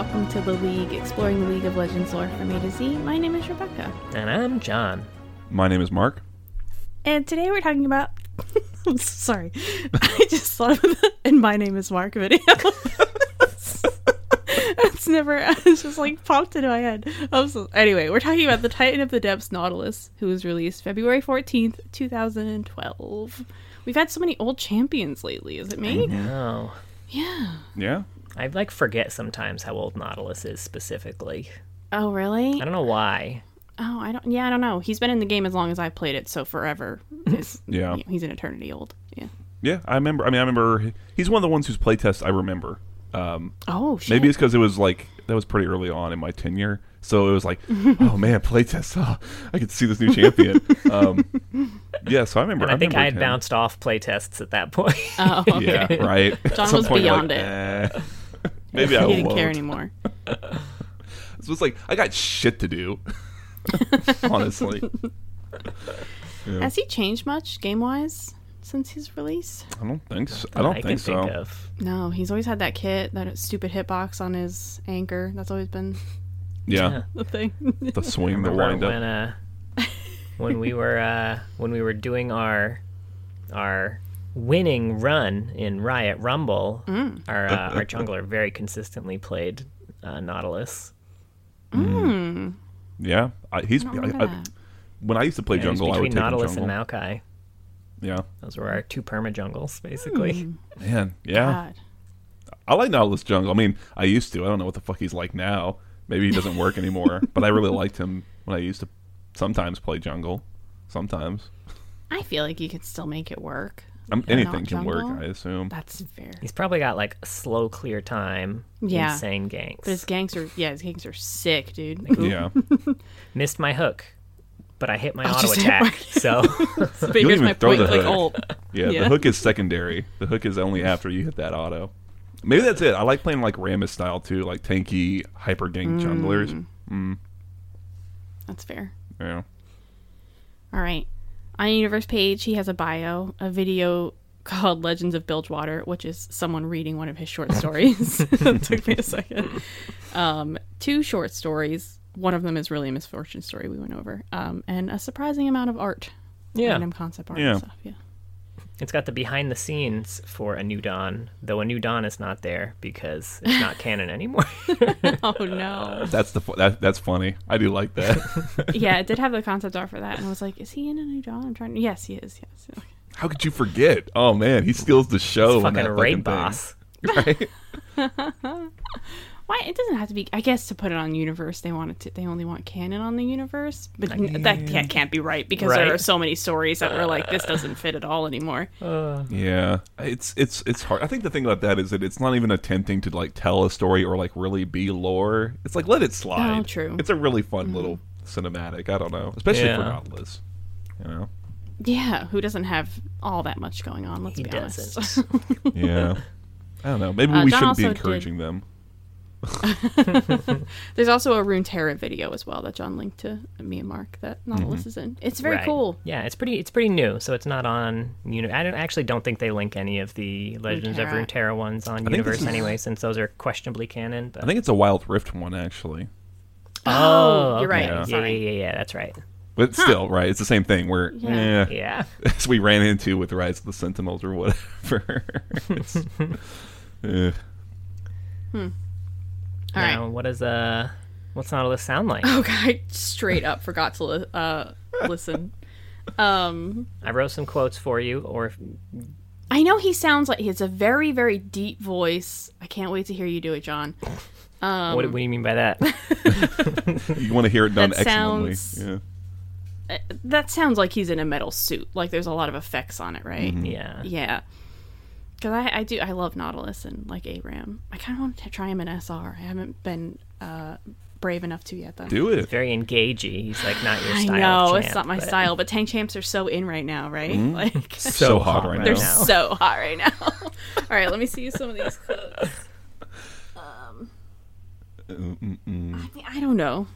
Airheads, and welcome to the League, exploring the League of Legends lore from A to Z. My name is Rebecca, And I'm John. My name is Mark. and today we're talking about. I'm sorry, I just thought of the "and my name is Mark" video. It's never. It's just like popped into my head. I'm so, anyway, we're talking about the Titan of the Depths Nautilus, who was released February 14th, 2012. We've had so many old champions lately. Is it me? No. Yeah. Yeah. I like forget sometimes how old Nautilus is specifically. Oh, really? I don't know why. Oh, I don't. Yeah, I don't know. He's been in the game as long as I've played it, so forever. Is, Yeah. he's an eternity old. Yeah. Yeah. I remember. I mean, I remember. He's one of the ones whose playtest I remember. Um, Oh, shit. maybe it's because it was like that was pretty early on in my tenure, so it was like, oh man, playtest. Oh, I could see this new champion. um, yeah. So I remember. And I, think I had him. bounced off playtests at that point. Oh, okay. Yeah. Right. John was point, beyond like, it. "Eh, maybe I didn't won't. care anymore. So it's like I got shit to do. Honestly, Yeah. Has he changed much game wise since his release? I don't think so. I don't can think so. think. No, he's always had that kit, that stupid hitbox on his anchor. That's always been Yeah. the thing. The swing, the Remember wind when up. uh, when we were uh, when we were doing our our winning run in Riot Rumble, Mm. our uh, our jungler very consistently played uh, Nautilus. Mm. Yeah. I, he's. I I, remember I, that. when I used to play Yeah, it was jungle, I would between take him Nautilus jungle. and Maokai. Yeah. Those were our two perma jungles, basically. Man, yeah. God. I like Nautilus Jungle. I mean, I used to. I don't know what the fuck he's like now. Maybe he doesn't work anymore. but I really liked him when I used to sometimes play jungle. Sometimes. I feel like you could still make it work. Um, if you're anything not can work. I assume. That's fair. He's probably got like slow clear time, Yeah. insane ganks. But his ganks are yeah, his ganks are sick, dude. Yeah. Missed my hook, but I hit my Oh, auto attack. my- so But You don't here's even my throw point the click hook. ult. Yeah, Yeah. the hook is secondary. The hook is only after you hit that auto. Maybe that's it. I like playing like Rammus style too, like tanky, hyper gank junglers. Mm, That's fair. yeah. All right. On universe page, he has a bio, a video called Legends of Bilgewater, which is someone reading one of his short stories. took me a second. Um, two short stories. One of them is really a misfortune story we went over, um, and a surprising amount of art. Yeah. Random concept art Yeah. and stuff. Yeah. It's got the behind the scenes for a new dawn, though a new dawn is not there because it's not canon anymore. Oh no. That's the fu- that, that's funny. I do like that. yeah, it did have the concept art for that, and I was like, "Is he in a new Dawn?" I'm trying. To... Yes, he is. Yes. How could you forget? Oh man, he steals the show. in fucking that raid fucking thing. boss. Right? Why it doesn't have to be? I guess to put it on universe, they want it to. They only want canon on the universe, but n- that can't, can't be right because there are so many stories that were like, "This doesn't fit at all anymore." Yeah, it's it's it's hard. I think the thing about that is that it's not even attempting to like tell a story or like really be lore. It's like let it slide. Oh, true. It's a really fun little cinematic. I don't know, especially for Yeah. Nautilus. You know. Yeah, who doesn't have all that much going on? Let's He be honest. doesn't. Yeah. I don't know. Maybe Uh, we John shouldn't be also did- encouraging them. There's also a Runeterra video as well that John linked to me and Mark that Nautilus mm-hmm. is in. It's very Right. cool. Yeah, it's pretty. It's pretty new, so it's not on. Uni- I don't, actually don't think they link any of the Legends of Runeterra. Runeterra ones on think Universe is- anyway, since those are questionably canon. But I think it's a Wild Rift one actually. Oh, oh you're okay. right. Yeah, yeah, yeah, yeah. That's right. But still, right? It's the same thing. Where Yeah. Eh, yeah, Yeah. as we ran into with the Rise of the Sentinels or whatever. It's- eh. Hmm. All right. now, what is uh, what's Nautilus sound like? Oh god, I straight up forgot to li- uh, listen. Um, I wrote some quotes for you, or if, I know he sounds like he has a very, very deep voice. I can't wait to hear you do it, John. Um, what, what do you mean by that? you want to hear it done That excellently. sounds- Yeah. that sounds like he's in a metal suit. Like there's a lot of effects on it, right? yeah. Yeah. Because I, I do, I love Nautilus and like ARAM. I kind of want to try him in SR. I haven't been uh, brave enough to yet, though. Do it. Very engagey. He's like not your I style. know champ, it's not my but- style, but tank champs are so in right now, right? Like So, hot right now. they're so hot right now. All right, let me see some of these clips. Um, I, mean, I don't know.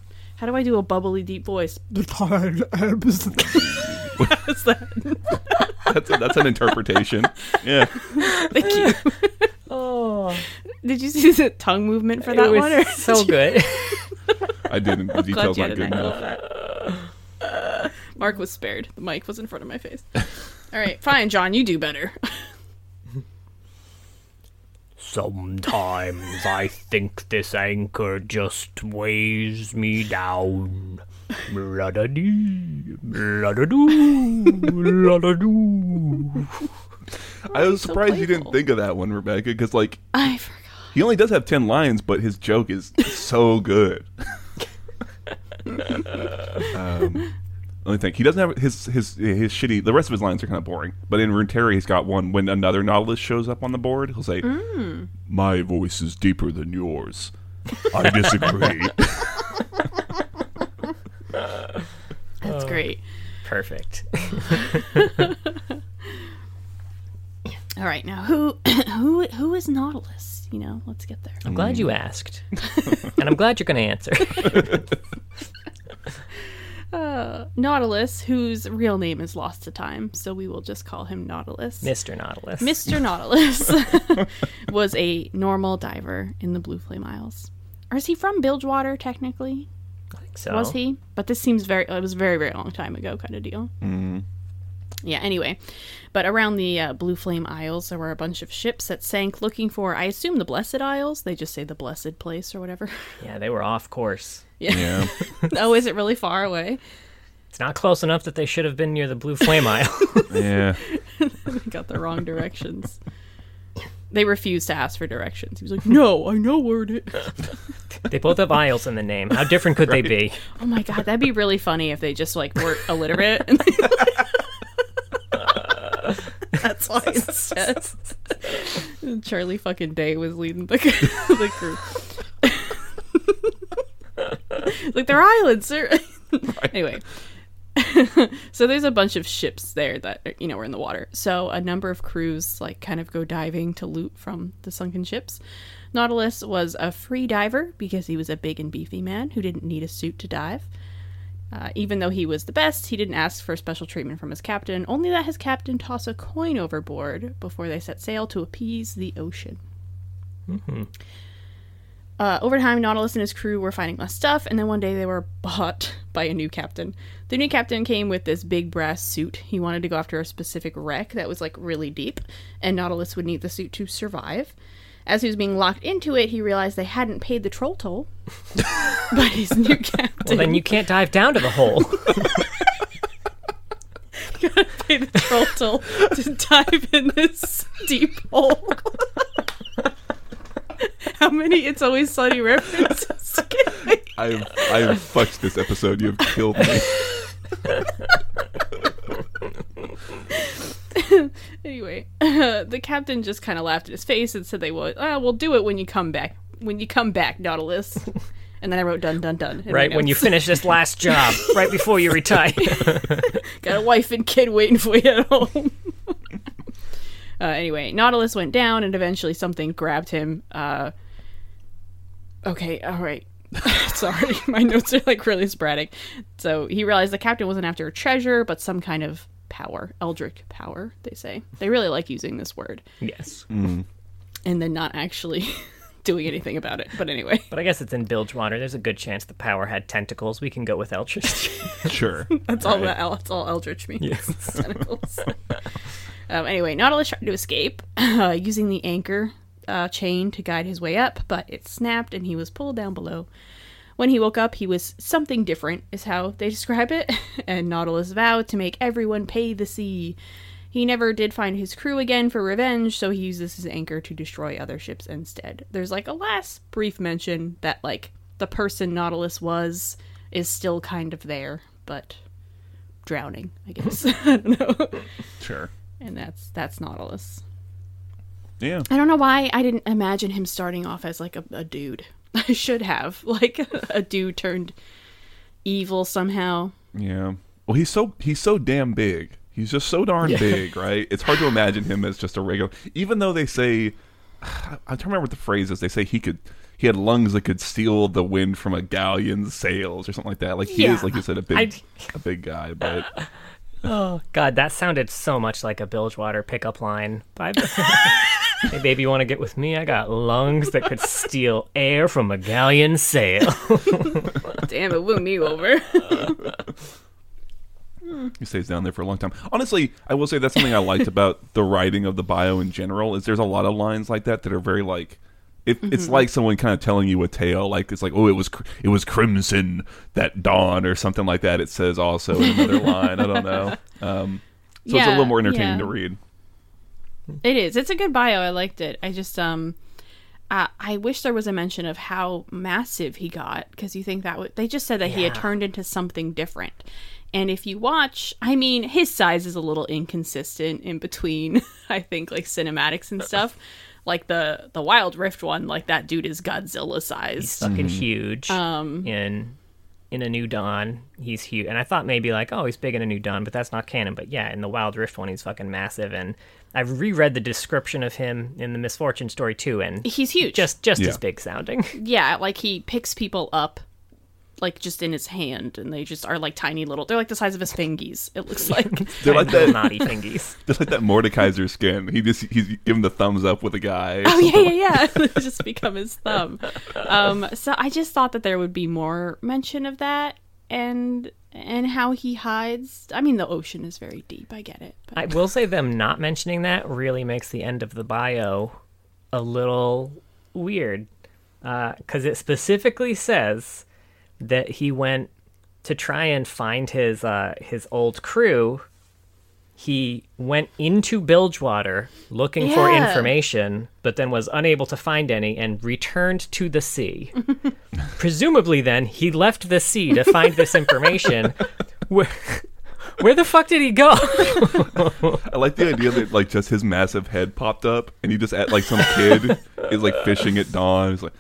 How do I do a bubbly deep voice? What's that? That's a, that's an interpretation. Yeah. Thank you. Oh. Did you see the tongue movement for that it was one? Or so good. I didn't. The details you aren't had good enough. echo. Mark was spared. The mic was in front of my face. All right, fine, John. You do better. Sometimes I think this anchor just weighs me down. La-da-dee, la-da-doo, la-da-doo. I was so surprised you didn't think of that one, Rebecca, because like I forgot. he only does have ten lines, but his joke is so good. um, let me think. He doesn't have his his his shitty. The rest of his lines are kind of boring. But in Runeterra, he's got one. When another Nautilus shows up on the board, he'll say, Mm. "My voice is deeper than yours. I disagree." That's great. Perfect. All right, now who who who is Nautilus? You know, let's get there. I'm glad you asked. and I'm glad you're going to answer. Uh, Nautilus, whose real name is lost to time, so we will just call him Nautilus. Mr. Nautilus. Mr. Nautilus was a normal diver in the Blue Flame Isles. Or is he from Bilgewater, technically? I think so. Was he? But this seems very, it was a very, very long time ago kind of deal. Mm. Yeah, anyway. But around the uh, Blue Flame Isles, there were a bunch of ships that sank looking for, I assume, the Blessed Isles. They just say the Blessed Place or whatever. Yeah, they were off course. Yeah, oh, is it really far away? It's not close enough that they should have been near the Blue Flame Isle. yeah. They got the wrong directions. They refused to ask for directions. He was like, "No, I know where it is." they both have aisles in the name. How different could they be? Oh my god, that'd be really funny if they just like were illiterate. That's why instead Charlie fucking Day was leading the, the crew. like they're islands. They're... Anyway, so there's a bunch of ships there that you know were in the water. So a number of crews like kind of go diving to loot from the sunken ships. Nautilus was a free diver because he was a big and beefy man who didn't need a suit to dive. Uh, even though he was the best, he didn't ask for special treatment from his captain, only that his captain toss a coin overboard before they set sail to appease the ocean. Uh, over time, Nautilus and his crew were finding less stuff, and then one day they were bought by a new captain. The new captain came with this big brass suit. He wanted to go after a specific wreck that was like really deep, and Nautilus would need the suit to survive. As he was being locked into it, he realized they hadn't paid the troll toll. but his new captain Well, then you can't dive down to the hole. gotta pay the troll toll to dive in this deep hole. How many It's Always Sunny references? I have I have fucked this episode. You have killed me. anyway, the captain just kind of laughed in his face and said they would. Oh, ah, we'll do it when you come back. When you come back, Nautilus. And then I wrote dun dun dun. in my right when you finish this last job, right before you retire. Got a wife and kid waiting for you at home. Uh, anyway, Nautilus went down, and eventually something grabbed him. Uh, okay, all right. Sorry, my notes are like really sporadic. So he realized the captain wasn't after a treasure, but some kind of power, eldritch power. They say they really like using this word, yes. and then not actually doing anything about it. But anyway, But I guess it's in Bilgewater. There's a good chance the power had tentacles. We can go with Eldritch. Sure. That's all that that's all Eldritch means. Tentacles. Um, anyway, Nautilus tried to escape uh, using the anchor uh, chain to guide his way up, but it snapped and he was pulled down below. When he woke up, he was something different, is how they describe it, and Nautilus vowed to make everyone pay the sea. He never did find his crew again for revenge, so he uses his anchor to destroy other ships instead. There's like a last brief mention that like the person Nautilus was is still kind of there, but drowning, I guess. I don't know. Sure. And that's that's Nautilus. Yeah. I don't know why I didn't imagine him starting off as like a, a dude. I should have like a dude turned evil somehow. Yeah. Well, he's so he's so damn big. He's just so darn big, right? It's hard to imagine him as just a regular. Even though they say, I don't remember what the phrase is. They say he could. He had lungs that could steal the wind from a galleon's sails or something like that. Like he Yeah. is, like you said, a big, I'd- a big guy. But Oh God, that sounded so much like a Bilgewater pickup line. Bye. hey baby, you want to get with me? I got lungs that could steal air from a galleon sail. Damn it, woo me over. He stays down there for a long time. Honestly, I will say that's something I liked about the writing of the bio in general. Is there's a lot of lines like that that are very like. It, It's like someone kind of telling you a tale, like it's like, oh, it was cr- it was crimson that dawn or something like that. It says also in another line. I don't know. Um, so it's a little more entertaining yeah. to read. It is. It's a good bio. I liked it. I just um uh, I wish there was a mention of how massive he got because you think that would they just said that he had turned into something different. And if you watch, I mean, his size is a little inconsistent in between, I think like cinematics and stuff. Like the the Wild Rift one, like that dude is Godzilla He's size. fucking huge. Um in in a new dawn, he's huge. And I thought maybe like, oh, he's big in a new dawn, but that's not canon. But yeah, in the Wild Rift one, he's fucking massive. And I've reread the description of him in the Misfortune story too, and he's huge. just just Yeah. as big sounding. yeah, like he picks people up like just in his hand and they just are like tiny little they're like the size of his fingies, it looks like. They're like Little that. naughty fingies. They're like that Mordekaiser skin. He just he's giving the thumbs up with a guy. Oh yeah, yeah, yeah. Just become his thumb. Um, so I just thought that there would be more mention of that and and how he hides. I mean, the ocean is very deep. I get it. But I will say them not mentioning that really makes the end of the bio a little weird because it specifically says that he went to try and find his uh, his old crew. He went into Bilgewater looking for information, but then was unable to find any and returned to the sea. Presumably, then he left the sea to find this information. Where, where the fuck did he go? I like the idea that like just his massive head popped up, and he just at like some kid is like fishing at dawn. He's like,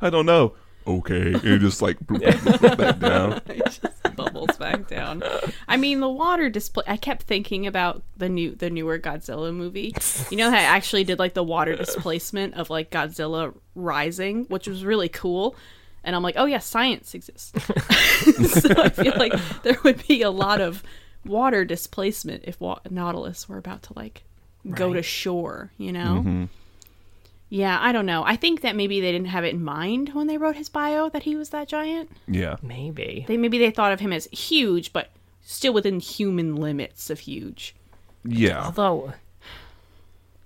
I don't know. Okay, and he just like bloop, bloop, bloop, bloop, back down. it just bubbles back down. I mean, the water display. I kept thinking about the new, the newer Godzilla movie. You know, how I actually did like the water displacement of like Godzilla rising, which was really cool. And I'm like, oh yeah, science exists. so I feel like there would be a lot of water displacement if wa- Nautilus were about to like go to shore. You know. Mm-hmm. Yeah, I don't know. I think that maybe they didn't have it in mind when they wrote his bio that he was that giant. Yeah, Maybe. They maybe they thought of him as huge, but still within human limits of huge. yeah, Although,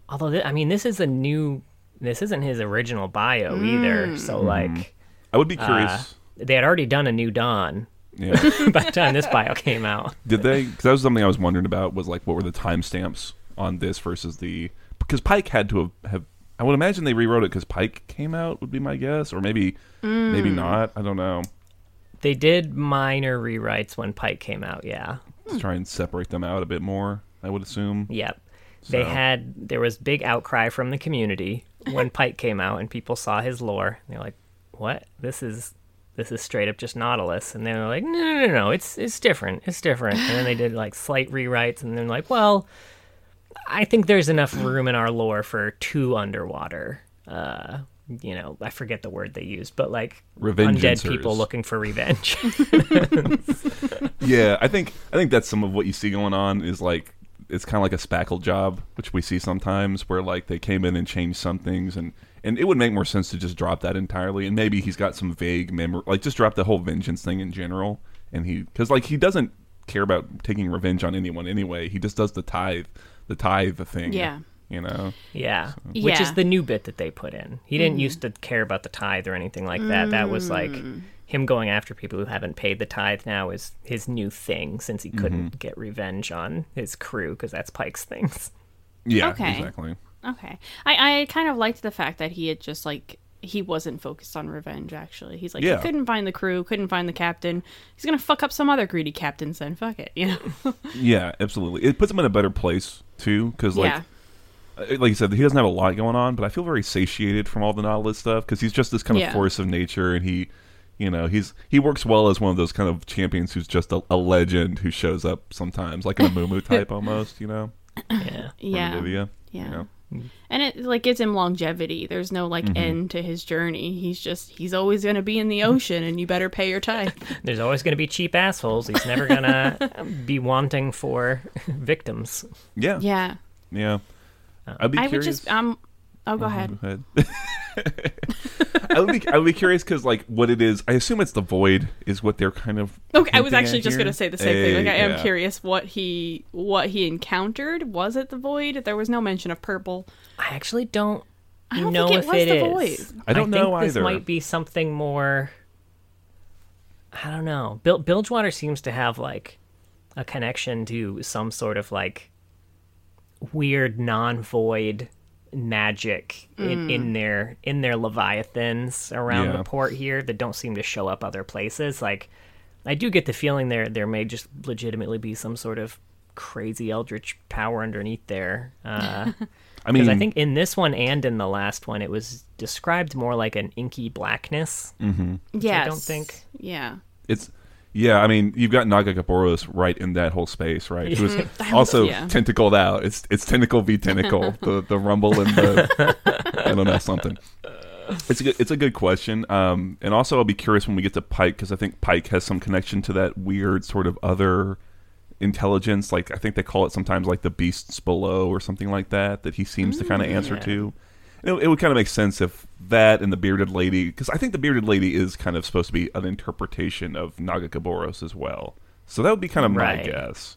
although thi- I mean, this is a new. This isn't his original bio either. So like, I would be uh, curious. they had already done a new Dawn yeah, by the time this bio came out. did they? Because that was something I was wondering about. Was like, what were the timestamps on this versus the? Because Pyke had to have. have I would imagine they rewrote it because Pyke came out. Would be my guess, or maybe, maybe mm. not. I don't know. They did minor rewrites when Pyke came out. Yeah. To try and separate them out a bit more. I would assume. Yep. They had there was big outcry from the community when Pyke came out and people saw his lore. They're like, "What? This is this is straight up just Nautilus." And they were like, "No, no, no, no. It's it's different. It's different." And then they did like slight rewrites and then like, "Well, I think there's enough room in our lore for two underwater uh you know, I forget the word they used, but like undead people looking for revenge. Yeah, I think I think that's some of what you see going on is like it's kind of like a spackle job, which we see sometimes, where like they came in and changed some things, and and it would make more sense to just drop that entirely, and maybe he's got some vague memory, like just drop the whole vengeance thing in general, and he because like he doesn't care about taking revenge on anyone anyway, he just does the tithe, the tithe thing, Yeah. you know, Yeah. Which Yeah. Mm-hmm. is the new bit that they put in. He didn't used to care about the tithe or anything like that. That was like Mm. him going after people who haven't paid the tithe now is his new thing since he couldn't Mm-hmm. get revenge on his crew because that's Pyke's things. yeah, Okay. exactly. Okay. I, I kind of liked the fact that he had just like he wasn't focused on revenge actually. He's like Yeah. he couldn't find the crew, couldn't find the captain. He's gonna fuck up some other greedy captains then fuck it, you know? Yeah, absolutely. It puts him in a better place too, because like. yeah. like you said, he doesn't have a lot going on, but I feel very satiated from all the Nautilus stuff because he's just this kind of Yeah. force of nature, and he, you know, he's he works well as one of those kind of champions who's just a, a legend who shows up sometimes, like an Amumu type almost, you know, Yeah. Yeah. Olivia, Yeah. you know? And and it like gives him longevity. There's no like end to his journey. He's just he's always gonna be in the ocean, and you better pay your tithe. There's always going to be cheap assholes. He's never going to be wanting for victims. Yeah, yeah. yeah, I'd be I curious. would just um. Oh, go ahead. Mm-hmm, go ahead. I would be I would be curious because like what it is. I assume it's the void is what they're kind of. Okay, I was actually just here. gonna say the same thing. Like I Hey, am curious what he what he encountered. Was it the void? There was no mention of purple. I actually don't, I don't know think it if was it the is. void. I don't think know either. this might be something more. I don't know. Bil- Bilgewater seems to have like a connection to some sort of like weird non-void magic in, Mm. in their in their leviathans around Yeah. the port here that don't seem to show up other places. Like I do get the feeling there there may just legitimately be some sort of crazy eldritch power underneath there. Uh, I mean, because I think in this one and in the last one, it was described more like an inky blackness. Yes. I don't think- Yeah. it's yeah. I mean, you've got Nagakabouros right in that whole space, right? Who is was- also yeah. tentacled out. It's it's tentacle v tentacle. the the rumble and the I don't know something. It's a good, it's a good question. Um, and also I'll be curious when we get to Pyke because I think Pyke has some connection to that weird sort of other intelligence. Like I think they call it sometimes like the beasts below or something like that. That he seems to kind of answer yeah. to. It, it would kind of make sense if that and the bearded lady, because I think the bearded lady is kind of supposed to be an interpretation of Nagakabouros as well. So that would be kind of my guess,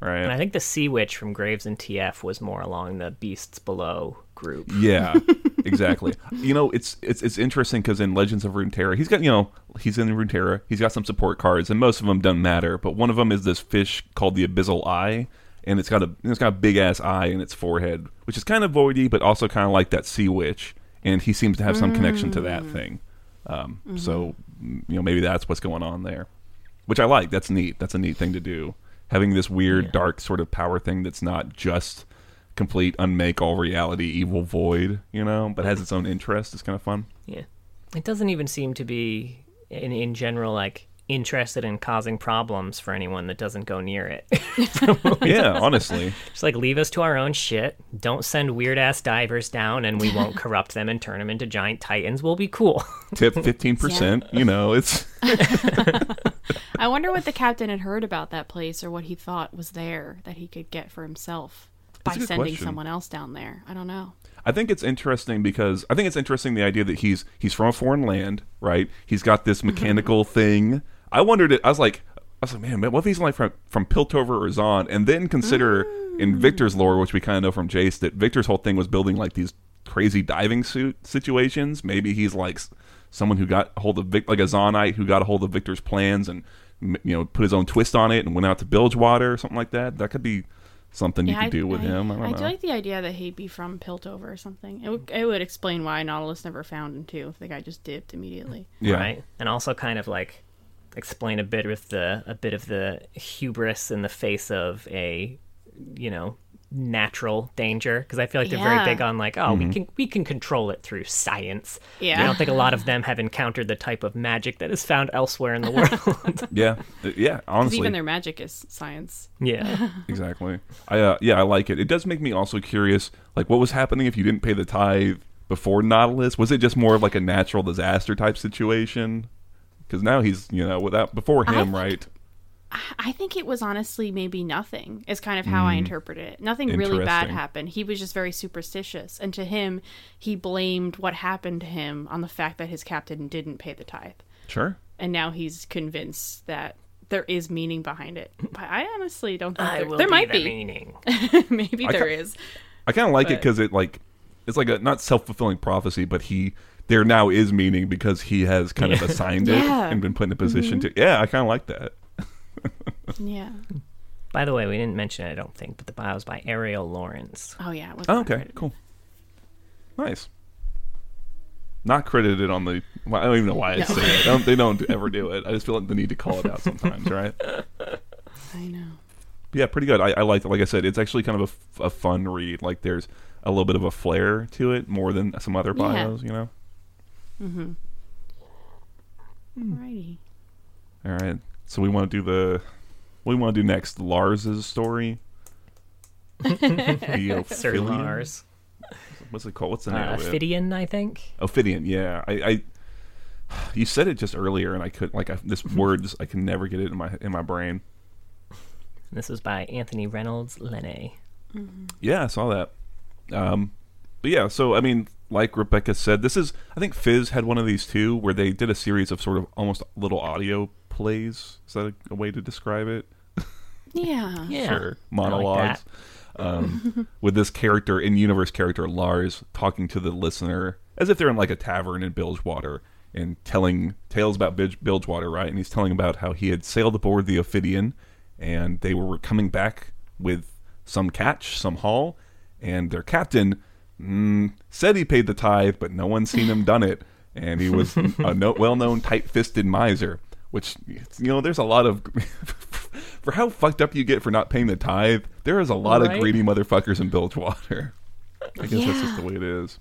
Right. And I think the Sea Witch from Graves and TF was more along the Beasts Below group. Yeah, exactly. You know, it's it's it's interesting because in Legends of Runeterra, he's got you know he's in Runeterra, he's got some support cards, and most of them don't matter. But one of them is this fish called the Abyssal Eye, and it's got a it's got a big ass eye in its forehead, which is kind of voidy, but also kind of like that sea witch, and he seems to have some connection to that thing. Um, So mm, you know maybe that's what's going on there, which I like. That's neat. That's a neat thing to do. Having this weird, Yeah. dark sort of power thing that's not just complete unmake all reality evil void, you know, but has its own interest. It's kind of fun. Yeah. It doesn't even seem to be, in, in general, like interested in causing problems for anyone that doesn't go near it. Yeah, honestly. Just like leave us to our own shit. Don't send weird ass divers down, and we won't corrupt them and turn them into giant titans. We'll be cool. Tip 15%, you know, it's I wonder what the captain had heard about that place or what he thought was there that he could get for himself by That's a good sending question. someone else down there. I don't know. I think it's interesting because I think it's interesting the idea that he's he's from a foreign land, right? He's got this mechanical thing. I wondered it I was like I was like, man, what if he's like from from Piltover or Zaun? And then consider in mm. Viktor's lore, which we kind of know from Jace, that Viktor's whole thing was building like these crazy diving suit situations. Maybe he's like someone who got a hold of Vic, like a Zaunite who got a hold of Viktor's plans and you know put his own twist on it and went out to Bilgewater or something like that. That could be something you could I- do with I, him. I don't I know. do like the idea that he'd be from Piltover or something. It would, it would explain why Nautilus never found him too. If the guy just dipped immediately. yeah. Right. And also kind of like explain a bit with the a bit of the hubris in the face of a you know natural danger because I feel like they're Yeah. very big on like oh Mm-hmm. we can we can control it through science. Yeah. I don't think a lot of them have encountered the type of magic that is found elsewhere in the world. Yeah, yeah. Honestly, even their magic is science. yeah. exactly. I uh, yeah, I like it. It does make me also curious, like what was happening if you didn't pay the tithe before Nautilus? Was it just more of like a natural disaster type situation? Because now he's you know without before I him, think- right? I think it was honestly maybe nothing. Is kind of how I mm. interpret it. Nothing really bad happened. He was just very superstitious, and to him, he blamed what happened to him on the fact that his captain didn't pay the tithe, Sure. and now he's convinced that there is meaning behind it. But I honestly don't think I there, will there be might the be. meaning. maybe I there ca- is. I kind of like it because it like it's like a not self fulfilling prophecy, but he there now is meaning because he has kind of assigned it Yeah. Mm-hmm. and been put in a position to. Yeah, I kind of like that. Yeah. By the way, we didn't mention it, I don't think, but the bio is by Ariel Lawrence. Oh yeah. it was Oh, not okay, credited. cool, nice. Not credited on the. Well, I don't even know why I No. say it. I don't, they don't ever do it. I just feel like the need to call it out sometimes, right? I know. Yeah, pretty good. I, I like. Like I said, it's actually kind of a f- a, fun read. Like there's a little bit of a flair to it more than some other Yeah. bios. You know. Mm-hmm. Hmm. Alrighty. All right. So we want to do the. What we want to do next? Lars's story. Sir Theophilian? Lars. what's it called? What's the name Uh, of it? Ophidian, I think. Ophidian. Yeah, I, I. You said it just earlier, and I couldn't like I, this words. I can never get it in my in my brain. This was by Anthony Reynolds Lene. Yeah, I saw that. Um, but yeah, so I mean, like Rebecca said, this is I think Fizz had one of these too, where they did a series of sort of almost little audio plays. Is that a, a way to describe it? Yeah. Yeah. Sure, monologues. um, with this character in universe character Lars talking to the listener as if they're in like a tavern in Bilgewater and telling tales about Bilgewater, right? And he's telling about how he had sailed aboard the Ophidian and they were coming back with some catch, some haul, and their captain mm, said he paid the tithe, but no one's seen him done it, and he was a no, well-known tight-fisted miser. Which you know, there's a lot of for how fucked up you get for not paying the tithe. There is a lot Right. of greedy motherfuckers in Bilgewater. I guess that's just the way it is.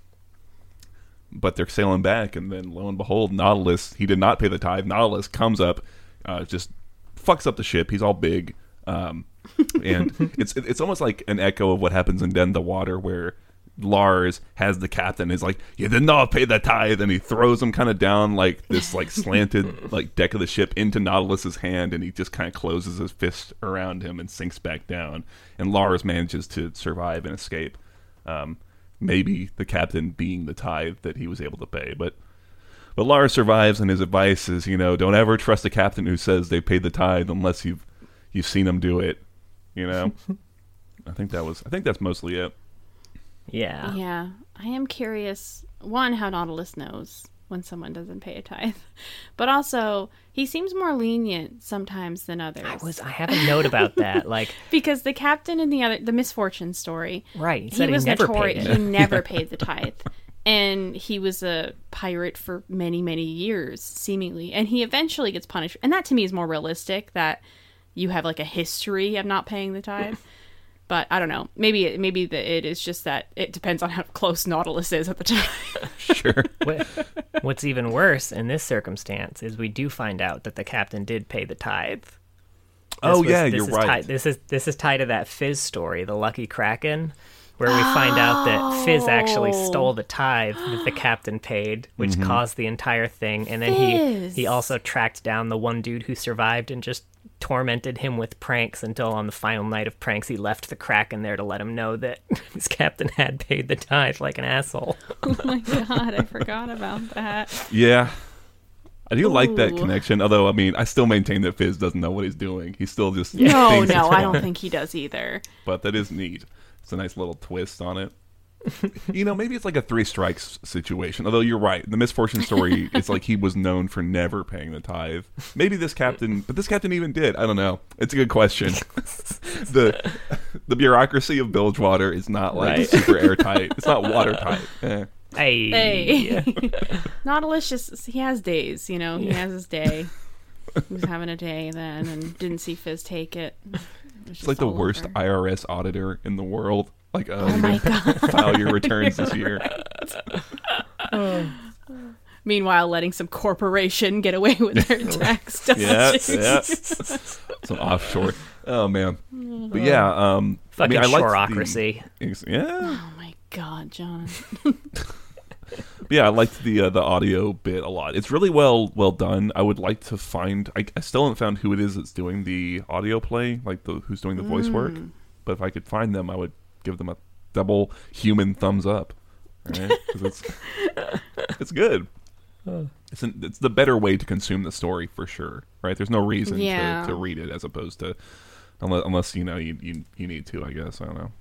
But they're sailing back, and then lo and behold, Nautilus, he did not pay the tithe. Nautilus comes up, uh, just fucks up the ship. He's all big. Um, and it's it's almost like an echo of what happens in Dead in the Water, where Lars has the captain He's like, "You did not pay the tithe," and he throws him kind of down like this like slanted like deck of the ship into Nautilus's hand, and he just kind of closes his fist around him and sinks back down. And Lars manages to survive and escape. Um, maybe the captain being the tithe that he was able to pay, but. But Lars survives, and his advice is, you know, don't ever trust a captain who says they paid the tithe unless you've you've seen him do it. You know, I think that was. I think that's mostly it. Yeah. Yeah. I am curious, one, how Nautilus knows when someone doesn't pay a tithe. But also, he seems more lenient sometimes than others. I was. I have a note about that. Like, because the captain in the other the misfortune story, right? He he, was never notorious. He never paid the tithe. And he was a pirate for many, many years, seemingly. And he eventually gets punished. And that to me is more realistic that you have like a history of not paying the tithe. But I don't know. Maybe maybe the, it is just that it depends on how close Nautilus is at the time. Sure. What- What's even worse in this circumstance is we do find out that the captain did pay the tithe. This oh was- yeah, this you're is right. Tied, this is this is tied to that Fizz story, the Lucky Kraken, where we find out that Fizz actually Oh. stole the tithe that the captain paid, which Mm-hmm. caused the entire thing. And then he Fizz. he also tracked down the one dude who survived and just tormented him with pranks until on the final night of pranks he left the crack in there to let him know that his captain had paid the tithe like an asshole. oh my god, I forgot about that. Yeah. I do like that connection, although I mean, I still maintain that Fizz doesn't know what he's doing. He's still just No, no, I don't think he does either. But that is neat. It's a nice little twist on it. you know, maybe it's like a three strikes situation. Although you're right, the misfortune story, it's like he was known for never paying the tithe. Maybe this captain, but this captain even did. I don't know. It's a good question. the the bureaucracy of Bilgewater is not like Right. super airtight. It's not watertight. Eh. Hey, Hey. Nautilus just he has days, you know. He has his day. He was having a day then and didn't see Fizz take it. It was It's like the worst over. IRS auditor in the world. Like, uh, Oh my god. file your returns this year. Meanwhile, letting some corporation get away with their tax Yeah, dodging. yeah. Some offshore. Oh man. But yeah, um, I fucking mean, I liked the- yeah, Oh my god, John. Yeah. I liked the uh, the audio bit a lot. It's really well well done. I would like to find. I, I still haven't found who it is that's doing the audio play, like the who's doing the voice work. But if I could find them, I would give them a double human thumbs up. Right? it's it's good. It's an, it's the better way to consume the story for sure, right? There's no reason Yeah. to, to read it as opposed to unless unless you know you, you you need to. I guess I don't know.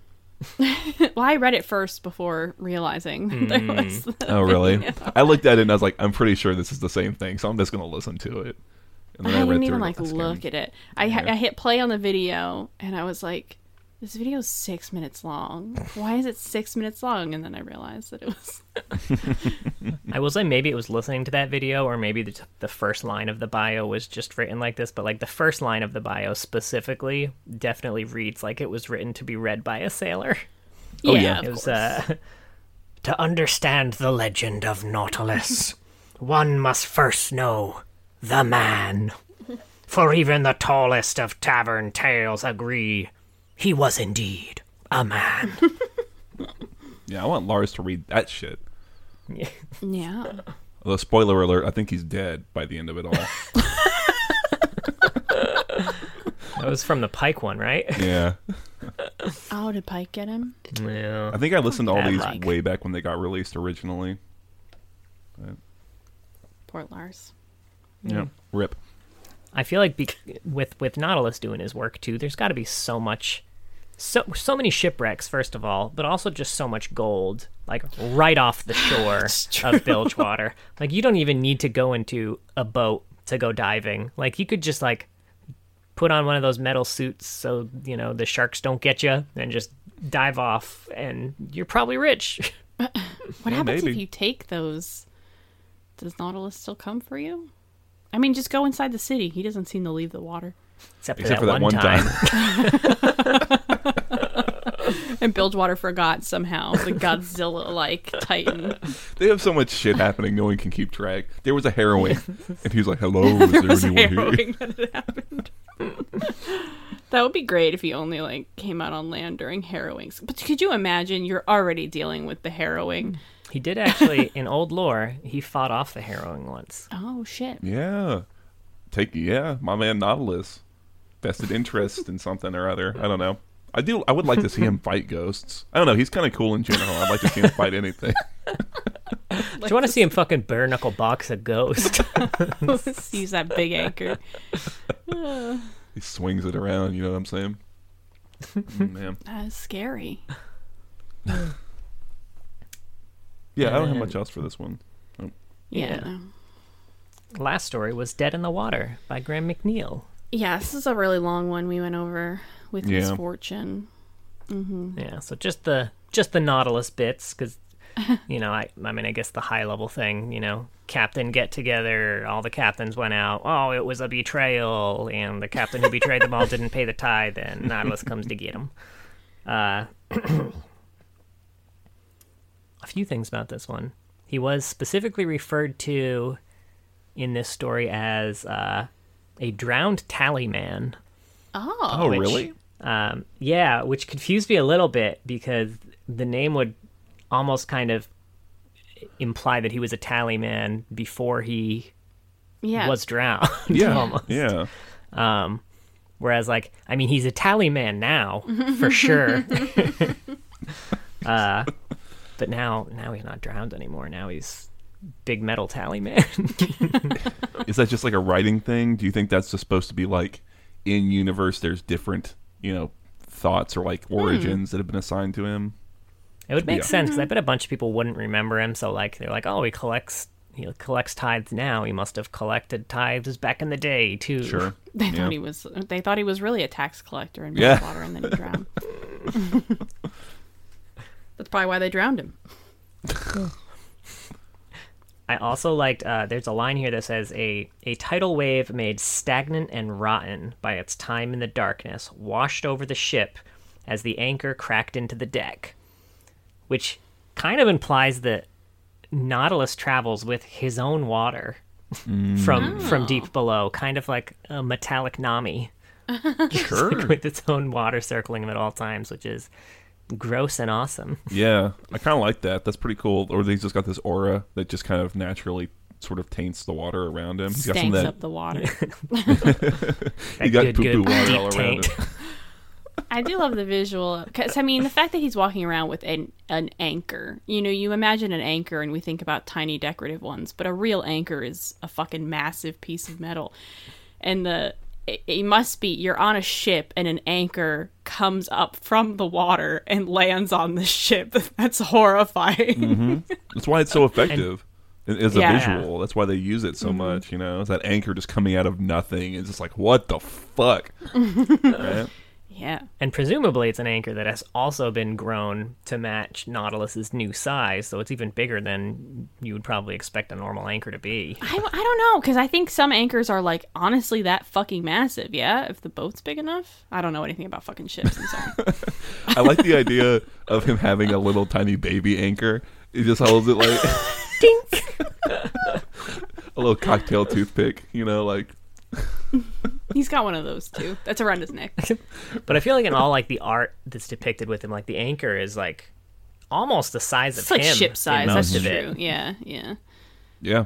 well, I read it first before realizing that there hmm. was. the Oh really? video. I looked at it and I was like, I'm pretty sure this is the same thing, so I'm just gonna listen to it. And I, then I, read didn't through even like that's look kinda- at it. I, Yeah. I hit play on the video and I was like, "This video's six minutes long. Why is it six minutes long?" And then I realized that it was. I will say maybe it was listening to that video, or maybe the, the first line of the bio was just written like this. But like the first line of the bio specifically definitely reads like it was written to be read by a sailor. Oh, yeah. of It was uh, to understand the legend of Nautilus, one must first know the man. For even the tallest of tavern tales agree he was indeed a man. Yeah, I want Lars to read that shit. Yeah. Yeah. Although, spoiler alert, I think he's dead by the end of it all. That was from the Pyke one, right? yeah. Oh, did Pyke get him? Yeah. I think I listened to all Bad these luck. way back when they got released originally. Poor Lars. Yeah. Rip. I feel like be- with with Nautilus doing his work too, there's got to be so much, so so many shipwrecks first of all, but also just so much gold like right off the shore of Bilgewater. Like you don't even need to go into a boat to go diving. Like you could just like put on one of those metal suits so you know the sharks don't get you, and just dive off, and you're probably rich. What Yeah, happens maybe. if you take those? Does Nautilus still come for you? I mean, just go inside the city. He doesn't seem to leave the water. Except for, Except that, for that one, one time. And Bilgewater forgot somehow the Godzilla-like Titan. They have so much shit happening, no one can keep track. There was a harrowing, and he's like, "Hello, is there was anyone here?" harrowing that it happened. that would be great if he only like came out on land during harrowings. But could you imagine? You're already dealing with the harrowing. He did actually in old lore. He fought off the harrowing once. Oh shit! Yeah, take yeah, my man Nautilus, vested interest in something or other. I don't know. I do. I would like to see him fight ghosts. I don't know. He's kind of cool in general. I'd like to see him fight anything. Do you want to see him fucking bare knuckle box a ghost? Let's use that big anchor. he swings it around. You know what I'm saying? Mm, man. That is scary. Yeah, I don't have much else for this one. Yeah. Yeah. Last story was Dead in the Water by Graham McNeill. Yeah, this is a really long one we went over with Yeah. misfortune. Yeah, so just the just the Nautilus bits because you know I I mean I guess the high level thing you know captain get together all the captains went out oh it was a betrayal and the captain who betrayed them all didn't pay the tithe and Nautilus comes to get him. Uh, a few things about this one. He was specifically referred to in this story as uh, a drowned tally man. Oh, Oh, which- really? Um, yeah, which confused me a little bit because the name would almost kind of imply that he was a tally man before he yeah. was drowned. Yeah, almost. yeah. Um, whereas, like, I mean, he's a tally man now for sure. uh, but now, now he's not drowned anymore. Now he's big metal tally man. Is that just like a writing thing? Do you think that's just supposed to be like in universe? There's different, you know, thoughts or like hmm. origins that have been assigned to him. It would make Yeah. sense 'cause I mm-hmm. bet a bunch of people wouldn't remember him. So like they're like, oh, he collects he collects tithes now. He must have collected tithes back in the day too. Sure. They Yeah. thought he was. They thought he was really a tax collector in Yeah. water, and then he drowned. That's probably why they drowned him. I also liked. Uh, there's a line here that says a a tidal wave made stagnant and rotten by its time in the darkness washed over the ship as the anchor cracked into the deck, which kind of implies that Nautilus travels with his own water from from deep below, kind of like a metallic Nami. Sure. with its own water circling him at all times, which is gross and awesome. Yeah, I kind of like that. That's pretty cool. Or he's just got this aura that just kind of naturally sort of taints the water around him. He's got some of that. up the water. He got good, poo poo water all around taint. him. I do love the visual because I mean the fact that he's walking around with an an anchor. You know, you imagine an anchor and we think about tiny decorative ones, but a real anchor is a fucking massive piece of metal. And the it, it must be you're on a ship and an anchor comes up from the water and lands on the ship. That's horrifying. Mm-hmm. That's why it's so effective. As a Yeah. visual, that's why they use it so mm-hmm. much. You know, it's that anchor just coming out of nothing. It's just like, what the fuck? right? Yeah. And presumably, it's an anchor that has also been grown to match Nautilus's new size, so it's even bigger than you would probably expect a normal anchor to be. I, I don't know because I think some anchors are like honestly that fucking massive. Yeah, if the boat's big enough. I don't know anything about fucking ships. I'm sorry. I like the idea of him having a little tiny baby anchor. He just holds it like Dink! a little cocktail toothpick. You know, like He's got one of those too. That's around his neck. But I feel like in all like the art that's depicted with him, like the anchor is like almost the size of It's like him. ship size. That's true. it. Yeah, yeah. Yeah,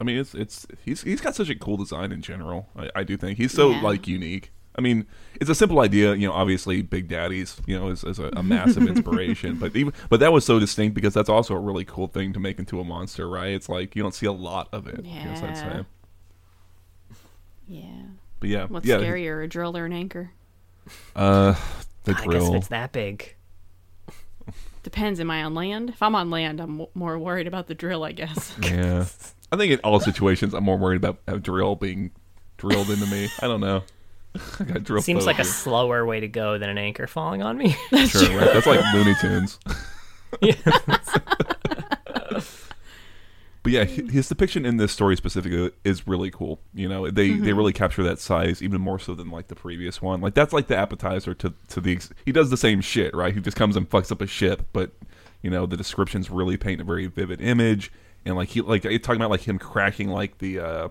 I mean it's it's he's he's got such a cool design in general. I, I do think he's so Yeah. like unique. I mean, it's a simple idea, you know. Obviously, Big Daddies, you know, is, is a, a massive inspiration. But even but that was so distinct because that's also a really cool thing to make into a monster, right? It's like you don't see a lot of it. I guess I'd Yeah. say. Yeah. But yeah, What's yeah. scarier, a drill or an anchor? Uh, the drill. I guess if it's that big. Depends. Am I on land? If I'm on land, I'm w- more worried about the drill, I guess. Yeah, I think in all situations, I'm more worried about a drill being drilled into me. I don't know. I got drill. Seems like a slower way to go than an anchor falling on me. sure, right? That's like Looney Tunes. But yeah, his depiction in this story specifically is really cool. You know, they they really capture that size even more so than like the previous one. Like that's like the appetizer to to the ex- he does the same shit, right? He just comes and fucks up a ship, but you know the descriptions really paint a very vivid image and like he like talking about like him cracking like the uh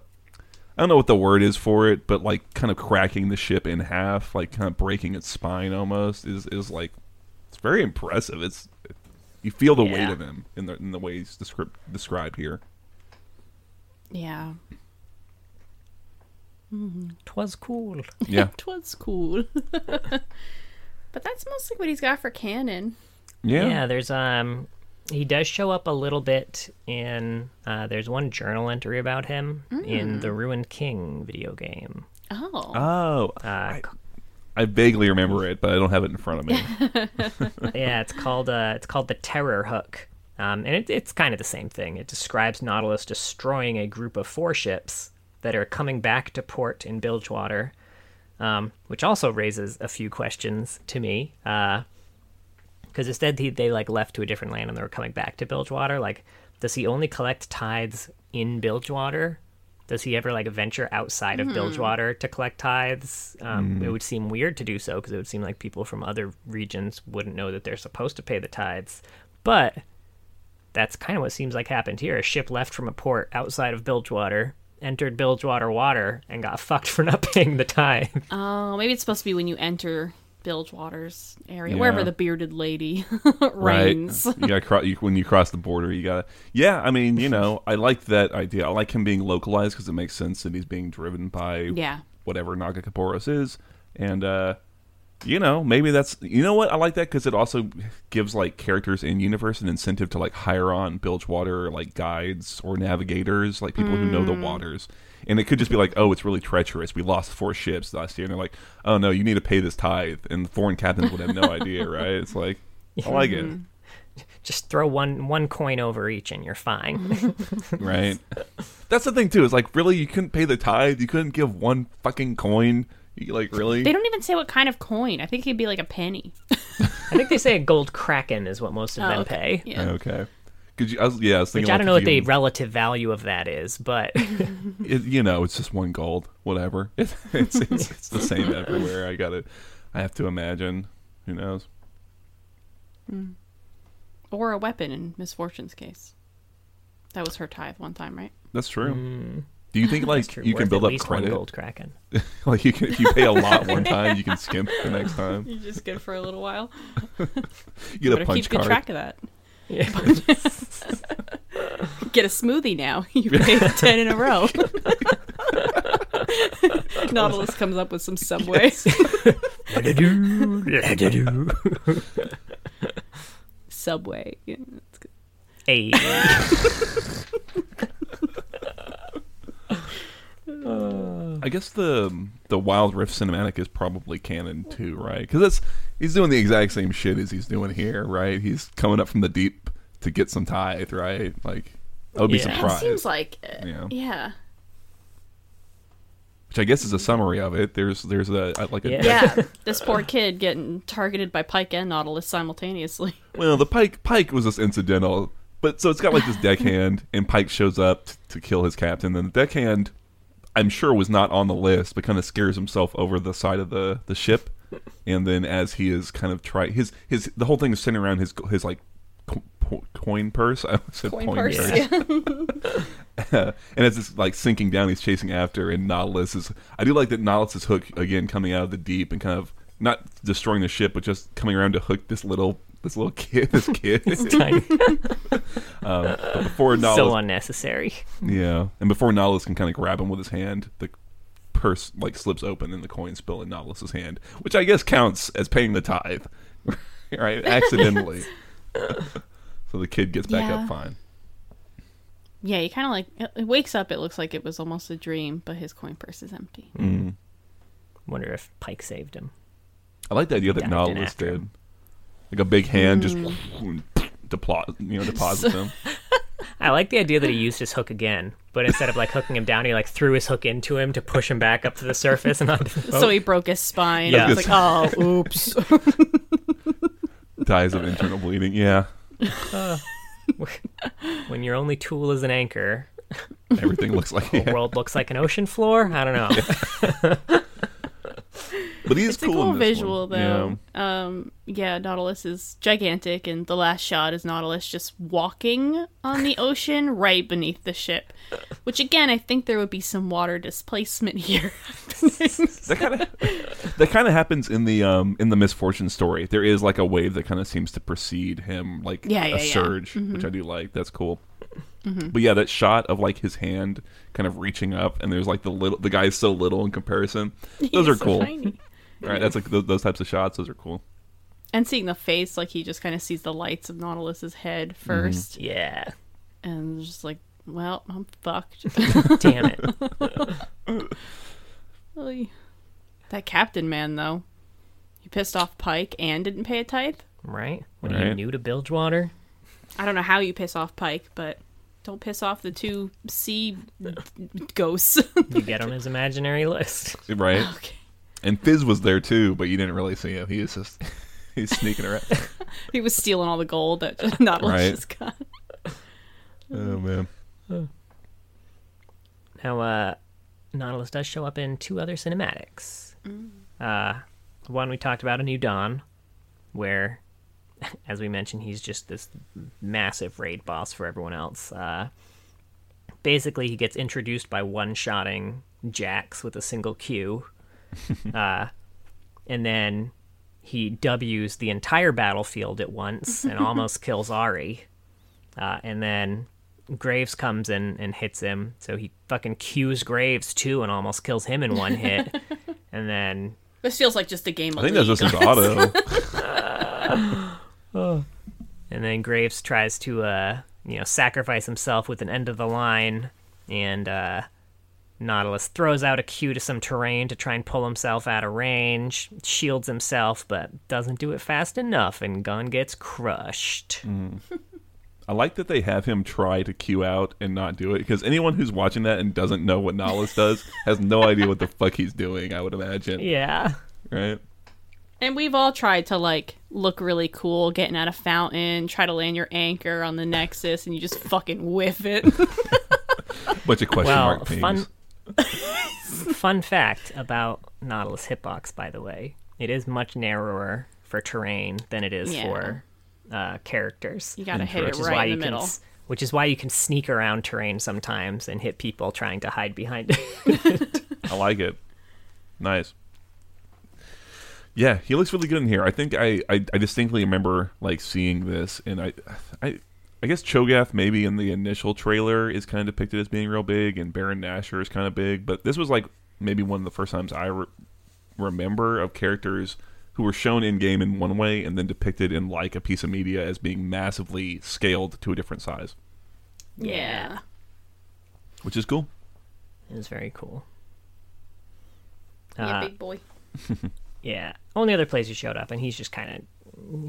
I don't know what the word is for it, but like kind of cracking the ship in half, like kind of breaking its spine almost is is like it's very impressive. It's you feel the weight of him in the in the way he's descri- described here. yeah. Twas cool. Yeah, Twas cool. but that's mostly what he's got for canon. yeah, Yeah. there's um he does show up a little bit in uh there's one journal entry about him in the Ruined King video game. Oh. Oh, Uh I, I vaguely remember it, but I don't have it in front of me. yeah, it's called uh it's called the Terror Hook. Um and it, it's kind of the same thing. It describes Nautilus destroying a group of four ships that are coming back to port in Bilgewater. Um, which also raises a few questions to me. Uh because instead he, they like left to a different land and they were coming back to Bilgewater. Like, does he only collect tithes in Bilgewater? Does he ever like venture outside of Bilgewater to collect tithes? Um, It would seem weird to do so because it would seem like people from other regions wouldn't know that they're supposed to pay the tithes. But that's kind of what seems like happened here. A ship left from a port outside of Bilgewater, entered Bilgewater water, and got fucked for not paying the tithe. Oh, maybe it's supposed to be when you enter Bilgewater's area, Yeah. wherever the bearded lady right? reigns. You got cro- you, when you cross the border, you got Yeah, I mean, you know, I like that idea. I like him being localized because it makes sense that he's being driven by Yeah. whatever Nagakabouros is, and uh, you know, maybe that's you know what I like that because it also gives like characters in universe an incentive to like hire on Bilgewater like guides or navigators, like people who know the waters. And it could just be like, oh, it's really treacherous. We lost four ships last year, and they're like, oh no, you need to pay this tithe, and the foreign captains would have no idea, right? It's like, I like it, mm-hmm. Just throw one one coin over each and you're fine. right? That's the thing too. Is like, really, you couldn't pay the tithe. You couldn't give one fucking coin. You, like, really? They don't even say what kind of coin. I think it'd be like a penny. I think they say a gold kraken is what most of Oh, them okay. pay. Yeah. Okay. Could you? I was, yeah, I was Which. I don't know what the you- relative value of that is, but it, you know, it's just one gold, whatever. It, it's, it's it's the same everywhere. I got it. I have to imagine. Who knows? Hmm. Or a weapon in Misfortune's case. That was her tithe one time, right? That's true. Hmm. Do you think like true, you can build at up least one credit? gold kraken. like you can, if you pay a lot one time, you can skimp the next time. You're just good for a little while. You get a punch keep good card. track of that. Yeah. Get a smoothie now. You paid ten in a row. Nautilus comes up with some Subway. La-da-doo, la-da-doo. Subway. Yeah, that's good. Hey. Uh, I guess the the Wild Rift cinematic is probably canon too, right? Because that's he's doing the exact same shit as he's doing here, right? He's coming up from the deep to get some tithe, right? Like I would be Yeah. That That surprised. seems like uh, Yeah. yeah. Which I guess is a summary of it. There's there's a I- like a Yeah. Yeah, this poor kid getting targeted by Pyke and Nautilus simultaneously. Well, the Pyke Pyke was just incidental, but so it's got like this deckhand, and Pyke shows up t- to kill his captain. Then the deckhand, I'm sure, was not on the list, but kind of scares himself over the side of the the ship, and then as he is kind of try his his the whole thing is centered around his his like co- coin purse. I said Coin coin purse. purse. Yeah. and as it's like sinking down, he's chasing after, and Nautilus is. I do like that Nautilus's hook again coming out of the deep and kind of not destroying the ship, but just coming around to hook this little this little kid, this kid. Tiny. um, but before Nautilus, so unnecessary. yeah, and before Nautilus can kind of grab him with his hand, the purse like slips open and the coins spill in Nautilus's hand, which I guess counts as paying the tithe, right? Accidentally. so the kid gets back Yeah. up fine. Yeah, he kind of like it- it wakes up. It looks like it was almost a dream, but his coin purse is empty. Mm. Wonder if Pyke saved him. I like the idea that Nautilus did, him. Like a big hand just Mm. deplo- you know deposits him. I like the idea that he used his hook again, but instead of like hooking him down, he like threw his hook into him to push him back up to the surface and onto the So he broke his spine. Yeah. Yeah, it's like, oh, oops. Dies of internal bleeding. Yeah, When your only tool is an anchor, everything looks like. the Yeah. world looks like an ocean floor. I don't know. But he's it's cool. a cool visual one. though. Um, yeah, Nautilus is gigantic, and the last shot is Nautilus just walking on the ocean right beneath the ship. Which again, I think there would be some water displacement here. that kind of that kind of happens in the um in the misfortune story. There is like a wave that kind of seems to precede him, like Yeah, a yeah, yeah. surge, which I do like. That's cool. But yeah, that shot of like his hand kind of reaching up, and there's like the little the guy's so little in comparison. Those He's are so cool, tiny. Right? That's like those, those types of shots. Those are cool. And seeing the face, like he just kind of sees the lights of Nautilus's head mm-hmm. 1st yeah. and just like, well, I'm fucked. Damn it. Oy. that captain man, though, he pissed off Pyke and didn't pay a tithe. Right? What are you Right. new to Bilgewater? I don't know how you piss off Pyke, but don't piss off the two sea ghosts. You get on his imaginary list. Right? okay. And Fizz was there too, but you didn't really see him. He was just he's sneaking around. He was stealing all the gold that Nautilus Right. just got. oh man. Now, uh, Nautilus does show up in two other cinematics. Uh, one we talked about, A New Dawn, where, as we mentioned, he's just this massive raid boss for everyone else. Uh, basically, he gets introduced by one-shotting Jax with a single Q, uh, and then he W's the entire battlefield at once and almost kills Ahri. Uh, and then Graves comes in and hits him, so he fucking cues Graves too and almost kills him in one hit. and then This feels like just a game of I think that's just his League. auto. and then Graves tries to uh, you know sacrifice himself with an end of the line, and uh, Nautilus throws out a cue to some terrain to try and pull himself out of range, shields himself, but doesn't do it fast enough, and Gun gets crushed. Mm. I like that they have him try to cue out and not do it because anyone who's watching that and doesn't know what Nahus does has no idea what the fuck he's doing. I would imagine, Yeah. right? And we've all tried to like look really cool, getting at a fountain, try to land your anchor on the Nexus, and you just fucking whiff it. Bunch of question Well, mark themes. fun fun fact about Nautilus hitbox, by the way, it is much narrower for terrain than it is Yeah. for uh, characters. You gotta hit which it is right why in you the can middle. s- which is why you can sneak around terrain sometimes and hit people trying to hide behind it. I like it. Nice. Yeah, he looks really good in here. I think I, I, I distinctly remember like seeing this, and I, I, I guess Cho'Gath maybe in the initial trailer is kind of depicted as being real big, and Baron Nashor is kind of big, but this was like maybe one of the first times I re- remember of characters who were shown in game in one way and then depicted in like a piece of media as being massively scaled to a different size, yeah. which is cool. it was very cool. Yeah, Uh, big boy. Yeah. Only other place he showed up, and he's just kind of,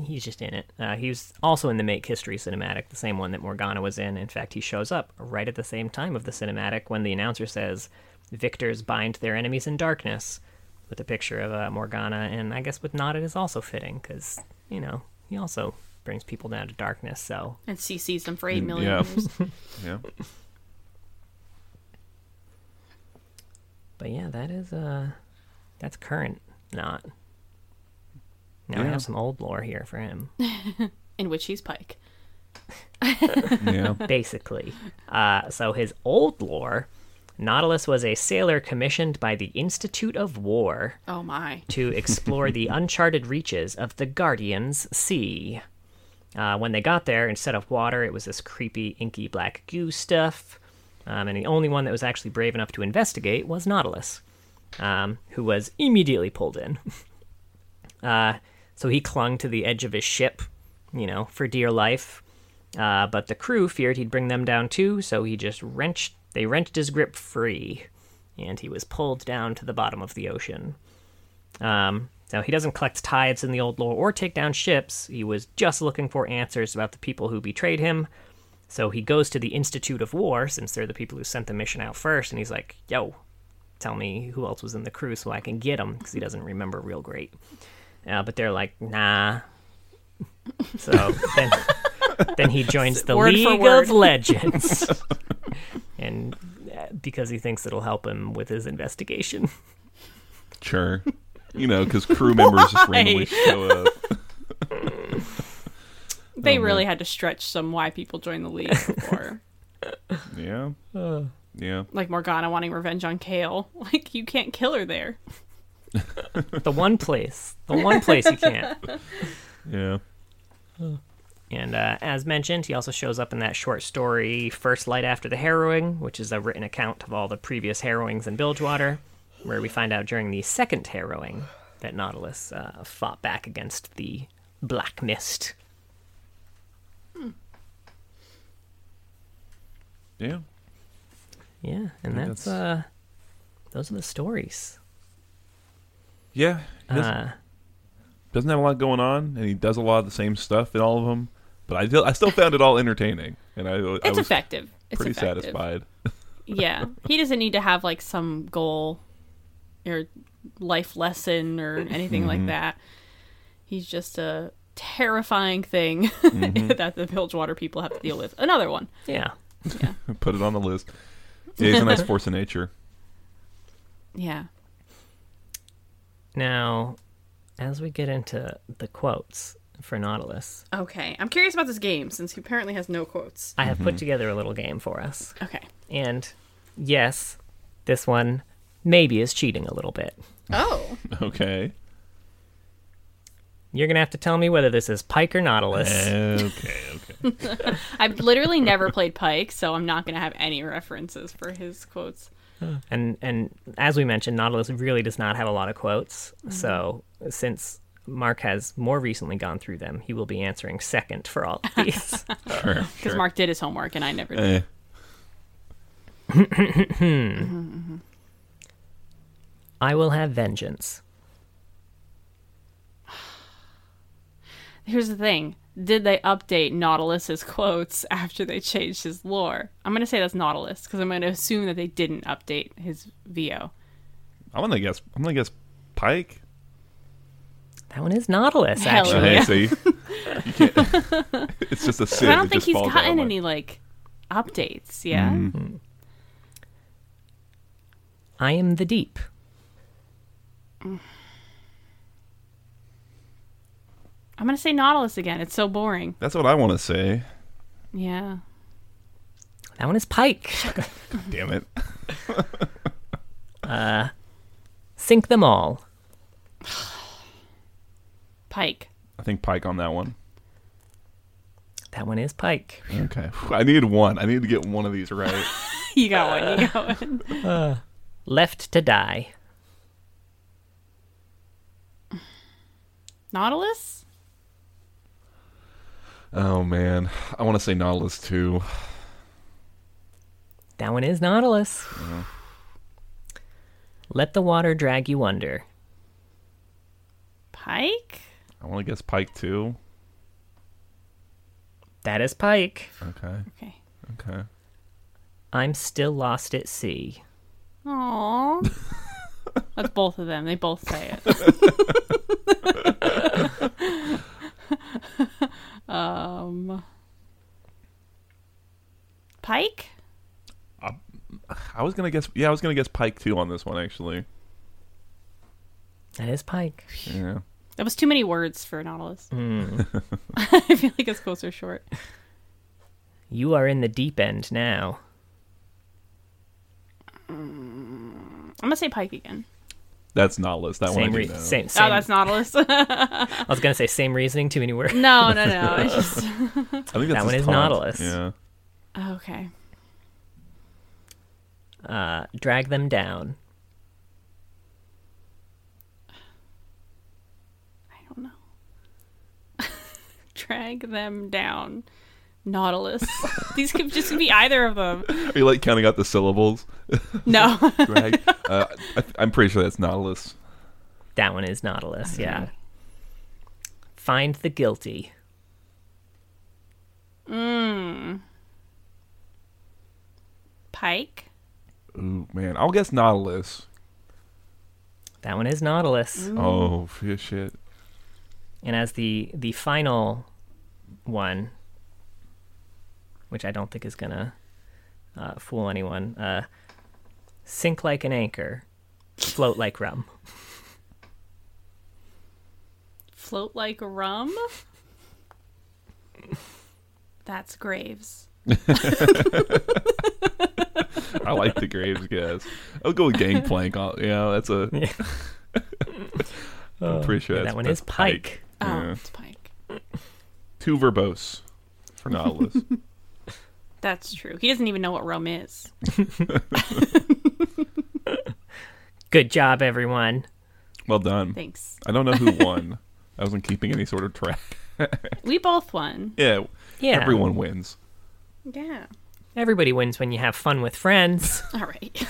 he's just in it. Uh, he was also in the Make History cinematic, the same one that Morgana was in. In fact, he shows up right at the same time of the cinematic when the announcer says, "Victors bind their enemies in darkness," with a picture of uh, Morgana, and I guess with Nod it is also fitting because you know he also brings people down to darkness. So And CC's them for eight Mm, yeah. years. Yeah. But yeah, that is uh that's current not. Now I have some old lore here for him. In which he's Pyke. Yeah. Basically. Uh so his old lore, Nautilus was a sailor commissioned by the Institute of War Oh my. to explore the uncharted reaches of the Guardian's Sea. Uh, when they got there, instead of water, it was this creepy, inky black goo stuff. Um, and the only one that was actually brave enough to investigate was Nautilus, um, who was immediately pulled in. uh, so he clung to the edge of his ship, you know, for dear life. Uh, but the crew feared he'd bring them down too, so he just wrenched. They wrenched his grip free, and he was pulled down to the bottom of the ocean. Um, now, he doesn't collect tithes in the old lore or take down ships. He was just looking for answers about the people who betrayed him. So he goes to the Institute of War, since they're the people who sent the mission out first, and he's like, yo, tell me who else was in the crew so I can get him, because he doesn't remember real great. Uh, but they're like, nah. So then, then he joins the Word League of Legends. and uh, because he thinks it'll help him with his investigation. Sure. You know, because crew members just randomly show up. They Oh, really man. had to stretch some why people join the league before. Yeah. Yeah. like Morgana wanting revenge on Kayle. Like you can't kill her there. The one place, the one place he can't. Yeah. And uh, as mentioned, he also shows up in that short story, First Light After the Harrowing, which is a written account of all the previous harrowings in Bilgewater, where we find out during the second harrowing that Nautilus uh, fought back against the Black Mist. Yeah. Yeah, and that's, that's- uh, those are the stories. Yeah. He doesn't, Uh, doesn't have a lot going on, and he does a lot of the same stuff in all of them. But I still, I still found it all entertaining, and I, I It's was effective. It's pretty effective. satisfied. Yeah. He doesn't need to have like some goal or life lesson or anything Mm-hmm. like that. He's just a terrifying thing Mm-hmm. that the Bilgewater people have to deal with. Another one. yeah. Put it on the list. Yeah, he's a nice force of nature. Yeah. Now, as we get into the quotes for Nautilus, Okay. I'm curious about this game since he apparently has no quotes. I have put mm-hmm. together a little game for us. Okay. And yes, this one maybe is cheating a little bit. Oh. Okay. You're gonna have to tell me whether this is Pyke or Nautilus. Okay. Okay. I've literally never played Pyke, so I'm not going to have any references for his quotes. And and as we mentioned, Nautilus really does not have a lot of quotes. Mm-hmm. So since Mark has more recently gone through them, he will be answering second for all of these. Sure. Because sure. Mark did his homework and I never did. Eh. Mm-hmm, mm-hmm. I will have vengeance. Here's the thing. Did they update Nautilus's quotes after they changed his lore? I'm going to say that's Nautilus because I'm going to assume that they didn't update his VO. I'm gonna guess. I'm gonna guess Pyke. That one is Nautilus, Hell actually. Yeah. hey, see, you it's just a sin. I don't It think he's gotten any like updates. Yeah. Mm-hmm. I am the deep. Mm. I'm going to say Nautilus again. It's so boring. That's what I want to say. Yeah. That one is Pyke. Damn it. Uh, sink them all. Pyke. I think Pyke on that one. That one is Pyke. Okay. I needed one. I needed to get one of these right. You got one. You got uh, one. Uh, left to die. Nautilus? Oh man, I want to say Nautilus too. That one is Nautilus. Let the water drag you under. Pyke? I want to guess Pyke too. That is Pyke. Okay. Okay. Okay. I'm still lost at sea. Aww. That's both of them. They both say it. um, Pyke? I was gonna guess. Yeah, I was gonna guess Pyke too on this one actually. That is Pyke. Yeah. That was too many words for Nautilus. I feel like it's quotes are short. You are in the deep end now. I'm gonna say Pyke again. That's Nautilus. That Same, one I re- know. same, same. Oh, that's Nautilus. I was gonna say same reasoning. Too many words. no, no. It's just I think that's That one is taunt. Nautilus. Yeah. okay. Uh, drag them down. I don't know. Drag them down. Nautilus. These could just be either of them. Are you like counting out the syllables? No. Drag. uh, I, I'm pretty sure that's Nautilus. That one is Nautilus. Yeah. Find the guilty. mm. Pyke. Ooh man, I'll guess Nautilus. That one is Nautilus. Oh shit. And as the the final one, which I don't think is gonna uh, fool anyone, uh, sink like an anchor, float like rum. Float like rum. That's Graves. I like the Graves guys. I'll go with Gangplank. I'll, yeah, that's a. I'm pretty sure yeah, that's, that one that's is Pyke. Oh, Yeah. it's Pyke. Too verbose for Nautilus. That's true. He doesn't even know what Rome is. Good job, everyone. well done. Thanks. I don't know who won. I wasn't keeping any sort of track. We both won. Yeah, Yeah, everyone wins. Yeah. Everybody wins when you have fun with friends. All right.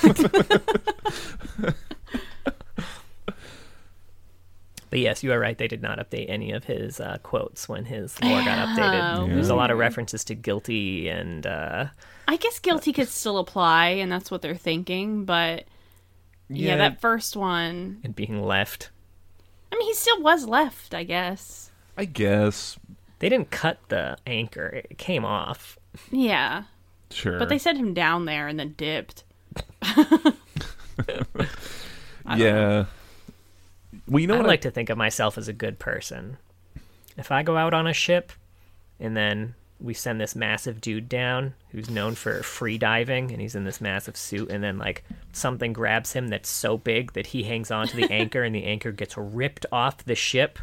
But yes, you are right. They did not update any of his uh, quotes when his lore got updated. Oh, There's a lot of references to guilty and uh, I guess guilty could still apply, and that's what they're thinking. But yeah, Yeah. that first one. and being left. I mean, he still was left, I guess. I guess. They didn't cut the anchor; it came off. Yeah, Sure. but they sent him down there and then dipped. yeah. Well, you know I what? like to think of myself as a good person. If I go out on a ship, and then we send this massive dude down who's known for free diving, and he's in this massive suit, and then like something grabs him that's so big that he hangs onto the anchor, and the anchor gets ripped off the ship.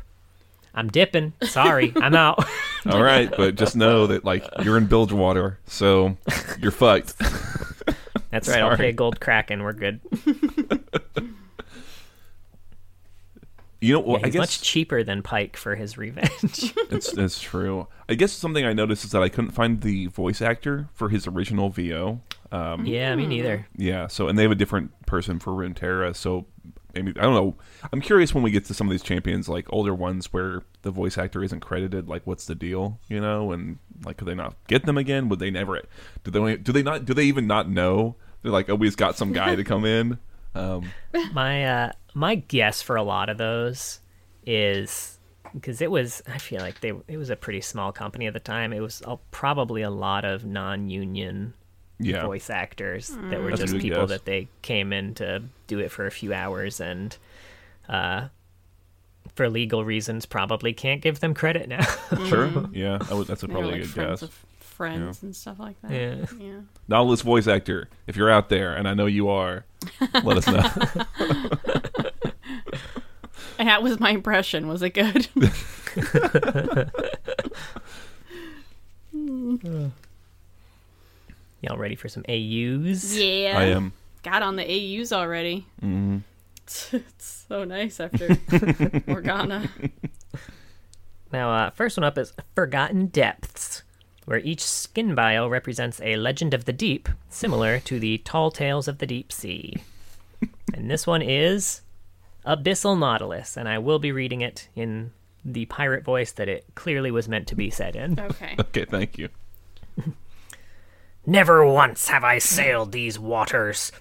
I'm dipping. Sorry, I'm out. All right, but just know that like you're in Bilgewater, so you're fucked. That's right. I'll Sorry. pay gold kraken. We're good. You know, well, Yeah, I he's guess much cheaper than Pyke for his revenge. it's it's true. I guess something I noticed is that I couldn't find the voice actor for his original VO. Um, yeah, me neither. yeah, so and they have a different person for Runeterra, so maybe I don't know. I'm curious when we get to some of these champions, like older ones, where the voice actor isn't credited. Like, what's the deal? You know, and like, could they not get them again? Would they never? Do they? Do they not? Do they even not know? They're like, oh, we've got some guy to come in. Um, My uh, my guess for a lot of those is because it was. I feel like they it was a pretty small company at the time. It was uh, probably a lot of non-union yeah, voice actors that were That's just people guess. that they came in to do it for a few hours and uh, for legal reasons probably can't give them credit now. sure. Yeah, that was, that's a probably like good guess. of friends and stuff like that. Yeah. yeah. Nautilus voice actor, if you're out there, and I know you are, let us know. And that was my impression. Was it good? Y'all ready for some AUs? yeah. I am. Got on the AUs already. Mhm. it's so nice after Morgana. Now, uh, first one up is Forgotten Depths, where each skin bio represents a legend of the deep, similar to the Tall Tales of the Deep Sea. and this one is Abyssal Nautilus, and I will be reading it in the pirate voice that it clearly was meant to be said in. Okay. Okay, thank you. Never once have I sailed these waters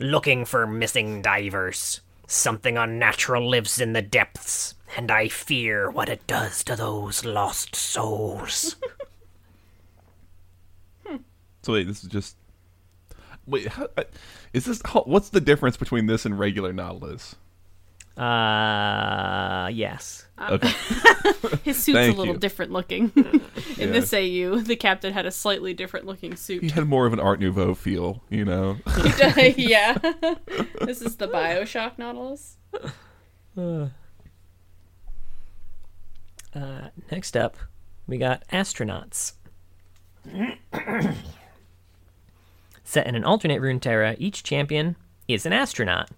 looking for missing divers. Something unnatural lives in the depths, and I fear what it does to those lost souls. So wait, this is just. Wait, how, I- is this? How, what's the difference between this and regular Nautilus? Uh, yes. Okay, His suit's Thank a little you. different looking. In this AU, the captain had a slightly different looking suit. he suit. had more of an Art Nouveau feel, you know. yeah. this is the Bioshock Nautilus. Uh, next up, we got astronauts. Set in an alternate Runeterra, each champion is an astronaut.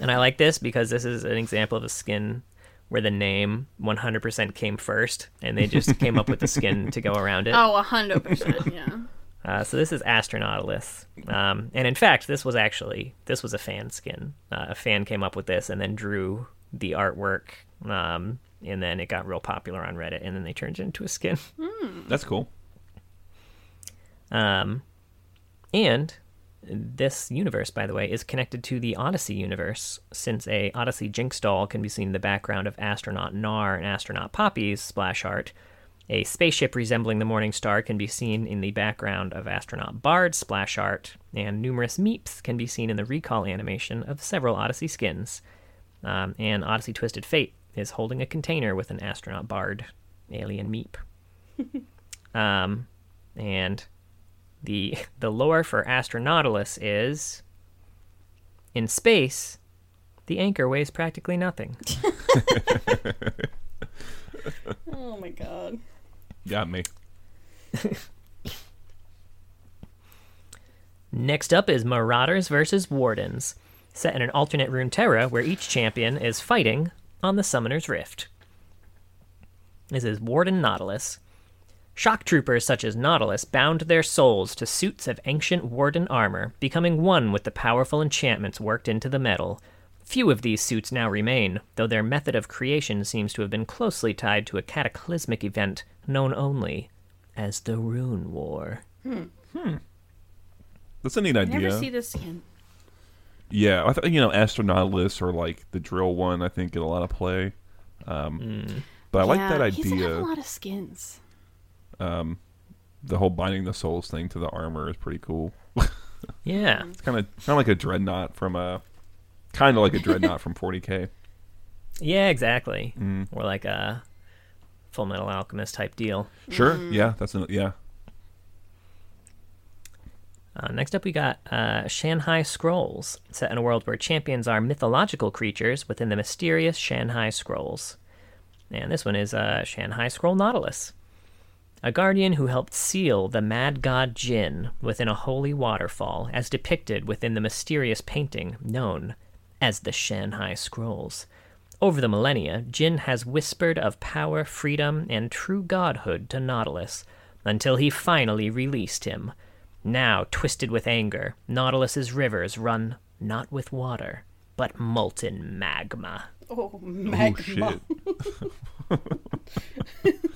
And I like this because this is an example of a skin where the name 100% came first, and they just came up with the skin to go around it. Oh, a hundred percent. Yeah. Uh, so this is Astronautilus, um, and in fact, this was actually this was a fan skin. Uh, a fan came up with this and then drew the artwork, um, and then it got real popular on Reddit, and then they turned it into a skin. That's cool. Um, and this universe, by the way, is connected to the Odyssey universe, since a Odyssey Jinx doll can be seen in the background of astronaut Gnar and astronaut Poppy's splash art. A spaceship resembling the Morning Star can be seen in the background of astronaut Bard's splash art, and numerous meeps can be seen in the recall animation of several Odyssey skins. Um, and Odyssey Twisted Fate is holding a container with an astronaut Bard alien meep. um, and the the lore for Astronautilus is in space, the anchor weighs practically nothing. Oh my god. Got me. Next up is Marauders versus Wardens, set in an alternate Runeterra where each champion is fighting on the Summoner's Rift. This is Warden Nautilus. Shock troopers such as Nautilus bound their souls to suits of ancient Warden armor, becoming one with the powerful enchantments worked into the metal. Few of these suits now remain, though their method of creation seems to have been closely tied to a cataclysmic event known only as the Rune War. Hmm. Hmm. That's a neat I idea. never see this skin. Yeah, I think you know Astronautilus or like the drill one. I think get a lot of play. Um, hmm. But I like Yeah, that He's had a lot of skins. Um, the whole binding the souls thing to the armor is pretty cool. Yeah. It's kind of kind of like a dreadnought from a kind of like a dreadnought from 40k. Yeah, exactly. Mm. Or like a Full Metal Alchemist type deal. Sure, yeah, that's an, yeah. Uh, next up, we got uh, Shan Hai Scrolls, set in a world where champions are mythological creatures within the mysterious Shan Hai Scrolls. And this one is uh, Shan Hai Scroll Nautilus, a guardian who helped seal the mad god Jin within a holy waterfall, as depicted within the mysterious painting known as the Shan Hai Scrolls. Over the millennia, Jin has whispered of power, freedom, and true godhood to Nautilus until he finally released him. Now, twisted with anger, Nautilus's rivers run not with water, but molten magma. Oh, Oh magma.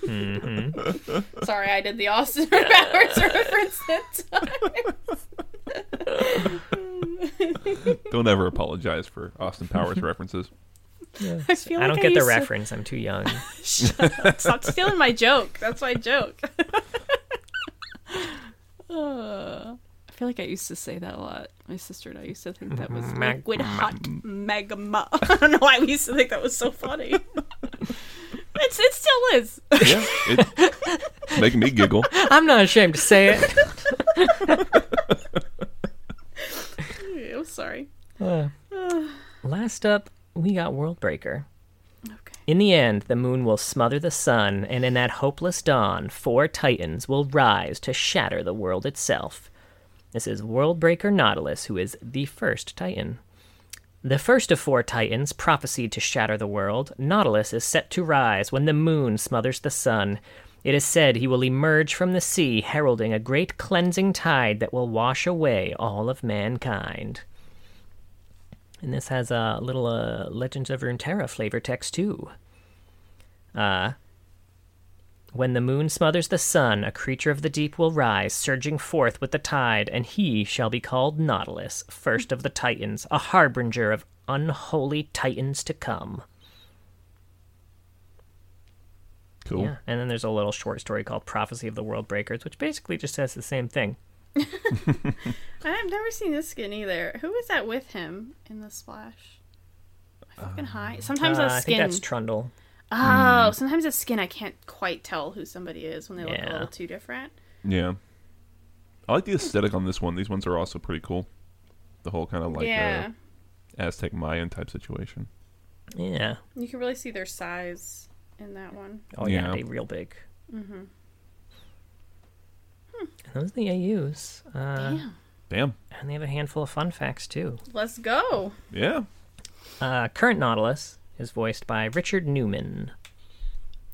Mm-hmm. Sorry, I did the Austin Powers reference that time. Don't ever apologize for Austin Powers references. I feel I don't get the to- reference. I'm too young. Stop stealing my joke. That's my joke. Uh, I feel like I used to say that a lot. My sister and I used to think that was Mag- liquid hot magma. I don't know why we used to think that was so funny. It's, it still is. Yeah, it's making me giggle. I'm not ashamed to say it. I'm sorry. Uh, last up, we got Worldbreaker. Okay. In the end, the moon will smother the sun, and in that hopeless dawn, four titans will rise to shatter the world itself. This is Worldbreaker Nautilus, who is the first titan. The first of four titans prophesied to shatter the world, Nautilus is set to rise when the moon smothers the sun. It is said he will emerge from the sea, heralding a great cleansing tide that will wash away all of mankind. And this has a little uh, Legends of Runeterra flavor text too. Uh, when the moon smothers the sun, a creature of the deep will rise, surging forth with the tide, and he shall be called Nautilus, first of the Titans, a harbinger of unholy Titans to come. Cool. Yeah, and then there's a little short story called Prophecy of the World Breakers, which basically just says the same thing. I've never seen this skin either. Who is that with him in the splash? I fucking high. Sometimes Uh, a I think that's Trundle. Oh, sometimes the skin I can't quite tell who somebody is when they look a little too different. Yeah. I like the aesthetic on this one. These ones are also pretty cool. The whole kind of like yeah. uh, Aztec Mayan type situation. Yeah. You can really see their size in that one. Oh yeah, Yeah. they real big. Mm-hmm. Those are the AUs. Uh, Damn. Damn. and they have a handful of fun facts too. Let's go. Yeah. Uh, current Nautilus is voiced by Richard Newman.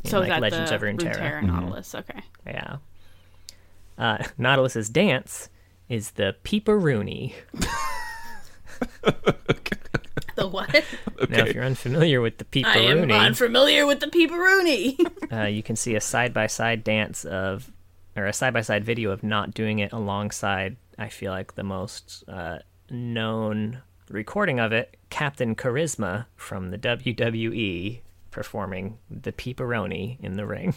in, So like that Legends the of Runeterra. Runeterra Nautilus. Okay. Yeah. Uh, Nautilus's dance is the peeparoony. The what? Now, if you're unfamiliar with the I am unfamiliar with the peeparoony. uh, you can see a side by side dance of, or a side by side video of not doing it alongside. I feel like the most uh, known recording of it, Captain Charisma from the WWE, performing the peeparoni in the ring.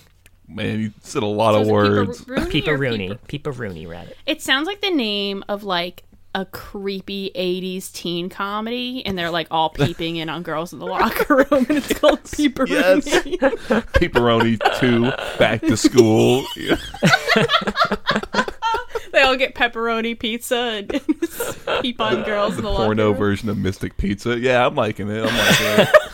Man, you said a lot So of words. peeparoony or Peeparoony, peeper- rather. It sounds like the name of like a creepy 80s teen comedy, and they're like all peeping in on girls in the locker room, and it's called Peeparoony. Pepperoni 2, back to school. Yeah. they all get pepperoni pizza and peep on girls in the locker Porno room. version of Mystic Pizza. Yeah, I'm liking it. I'm liking it.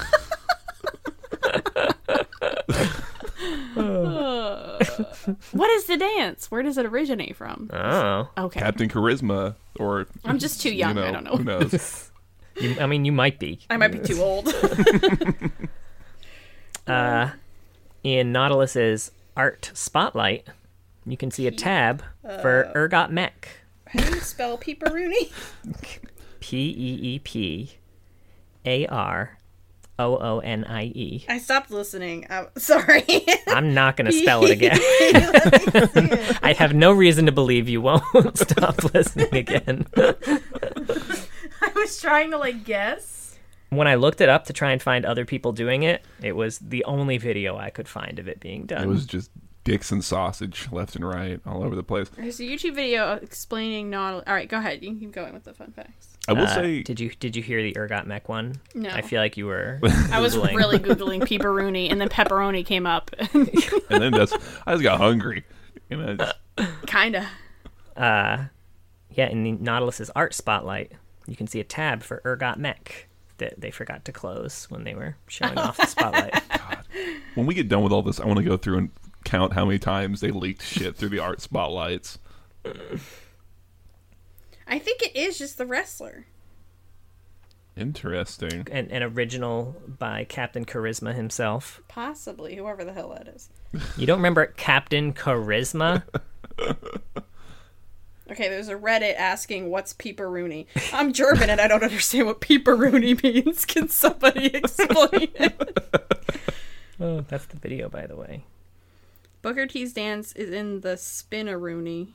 What is the dance? Where does it originate from? Oh, Okay. Captain Charisma, or I'm just too young, You know, I don't know. Who knows? you, I mean, you might be. I might be too old. Uh, in Nautilus's art spotlight, you can see a tab for uh, Urgot Mech. How do you spell Peeparoony? P E E P A R O O N I E. I stopped listening. I'm sorry. I'm not going to spell it again. I have no reason to believe you won't stop listening again. I was trying to like guess. When I looked it up to try and find other people doing it, it was the only video I could find of it being done. It was just dicks and sausage left and right all over the place. There's a YouTube video explaining Nautilus. All right, go ahead. You can keep going with the fun facts. I will Uh, say, did you did you hear the Urgot Mech one? No. I feel like you were. I was really googling pepperoni, and then pepperoni came up. and then that's I just got hungry. Just- Kinda. uh, yeah, in the Nautilus's art spotlight, you can see a tab for Urgot Mech that they forgot to close when they were showing off the spotlight. when we get done with all this, I want to go through and count how many times they leaked shit through the art spotlights. I think it is just the wrestler. Interesting. An, an original by Captain Charisma himself. Possibly, whoever the hell that is. You don't remember Captain Charisma? Okay, there's a Reddit asking what's Peeparoony. I'm German and I don't understand what Peeparoony means. Can somebody explain it? oh, that's the video, by the way. Booker T's dance is in the Spinaroony.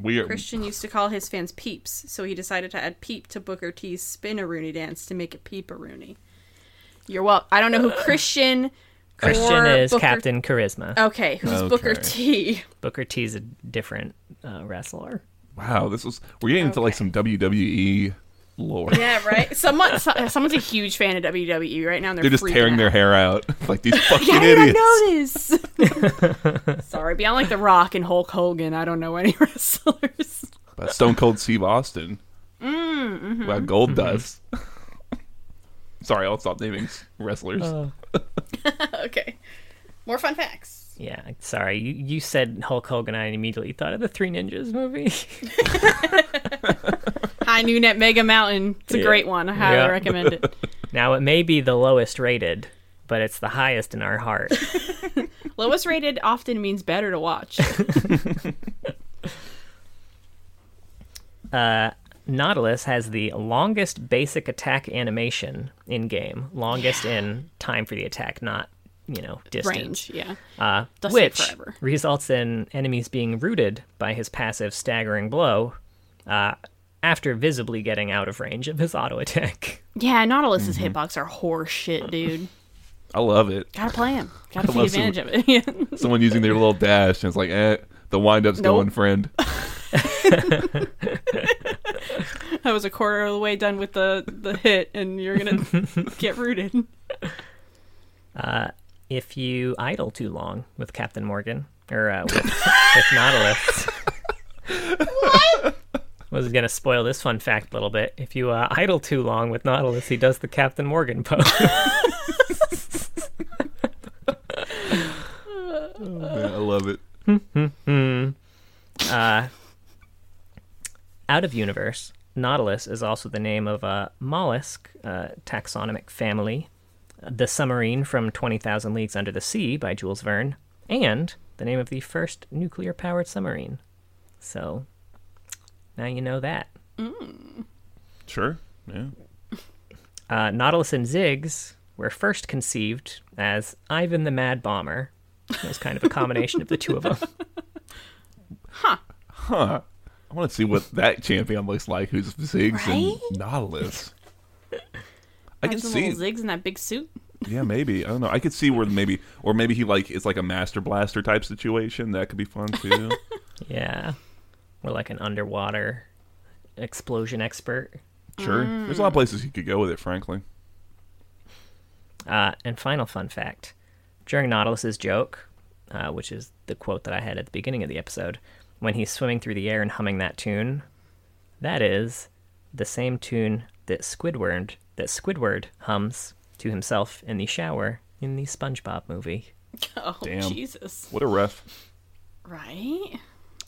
We are Christian used to call his fans peeps, so he decided to add peep to Booker T's Spinaroony dance to make it Peeparoony. You're well. I don't know who Christian. Christian or is Booker- Captain Charisma. Okay, who's Booker T? Booker T's a different uh, wrestler. wow. This was we're getting into like some WWE lore. Yeah, right. Someone, so, someone's a huge fan of WWE right now. And they're, They're just freaking tearing their hair out like these fucking How did I idiots. know this? Sorry, beyond like The Rock and Hulk Hogan, I don't know any wrestlers. But Stone Cold Steve Austin. Mm, mm-hmm. Wow, Goldust. Sorry, I'll stop naming s- wrestlers. okay, more fun facts. Yeah, sorry. You, you said Hulk Hogan, I immediately thought of the Three Ninjas movie. High Noon at Mega Mountain. It's a Yeah. great one. I highly Yeah. recommend it. now, it may be the lowest rated, but it's the highest in our heart. Lowest rated often means better to watch. Uh, Nautilus has the longest basic attack animation in game. Longest in time for the attack, not, you know, distance. Range, yeah. Uh, which results in enemies being rooted by his passive staggering blow uh, after visibly getting out of range of his auto attack. Yeah, Nautilus's Mm-hmm. hitbox are horse shit, dude. I love it. Gotta play him. Gotta I take love some- advantage of it. Someone using their little dash and it's like, eh, the wind up's Nope. going, friend. I was a quarter of the way done with the the hit, and you're gonna get rooted. Uh, if you idle too long with Captain Morgan, or uh, with, with Nautilus. what? was going to spoil this fun fact a little bit. If you uh, idle too long with Nautilus, he does the Captain Morgan pose. Yeah, I love it. uh, out of universe, Nautilus is also the name of a mollusk uh, taxonomic family, The Submarine from 20,000 Leagues Under the Sea by Jules Verne, and the name of the first nuclear powered submarine. So now you know that. Sure. Yeah. Uh, Nautilus and Ziggs were first conceived as Ivan the Mad Bomber. It was kind of a combination of the two of them. Huh. I want to see what that champion looks like. Who's Ziggs Right? and Nautilus? I can see. little Ziggs in that big suit. Yeah, maybe. I don't know. I could see where maybe, or maybe he like it's like a Master Blaster type situation. That could be fun too. Yeah. Or like an underwater explosion expert. sure. There's a lot of places he could go with it. Frankly. Uh, and final fun fact during Nautilus's joke, uh, which is the quote that I had at the beginning of the episode, when he's swimming through the air and humming that tune, that is the same tune that Squidward that Squidward hums to himself in the shower in the SpongeBob movie. Oh Damn. Jesus! What a ref. Right?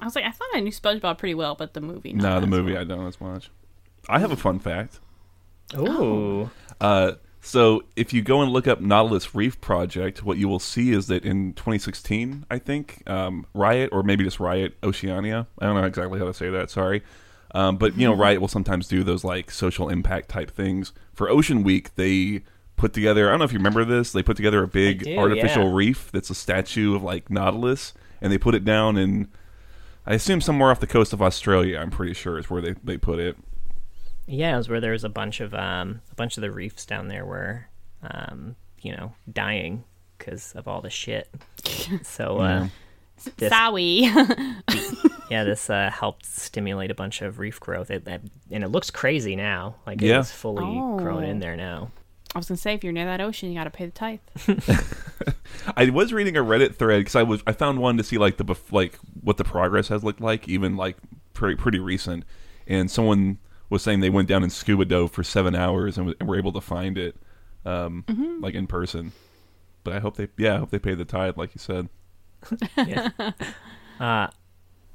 I was like, I thought I knew SpongeBob pretty well, but the movie. No, not the movie well. I don't as much. I have a fun fact. Ooh. Uh, so if you go and look up Nautilus Reef Project, what you will see is that in 2016, I think, um, Riot or maybe just Riot Oceania. I don't know exactly how to say that. Sorry. Um, but you know, Riot will sometimes do those like social impact type things. For Ocean Week, they put together. I don't know if you remember this. They put together a big do, artificial yeah. reef that's a statue of like Nautilus, and they put it down in. I assume somewhere off the coast of Australia. I'm pretty sure is where they, they put it. Yeah, it was where there was a bunch of um, a bunch of the reefs down there were, um, you know, dying because of all the shit. So uh, this, Sorry. yeah, this uh, helped stimulate a bunch of reef growth, it, it- and it looks crazy now. Like Yeah. it's fully grown in Oh. there now. I was gonna say, if you're near that ocean, you got to pay the tithe. I was reading a Reddit thread because I was I found one to see like the bef- like what the progress has looked like, even like pretty pretty recent. And someone was saying they went down and scuba dove for seven hours and, w- and were able to find it, um, like in person. But I hope they yeah I hope they pay the tithe like you said. Yeah. uh,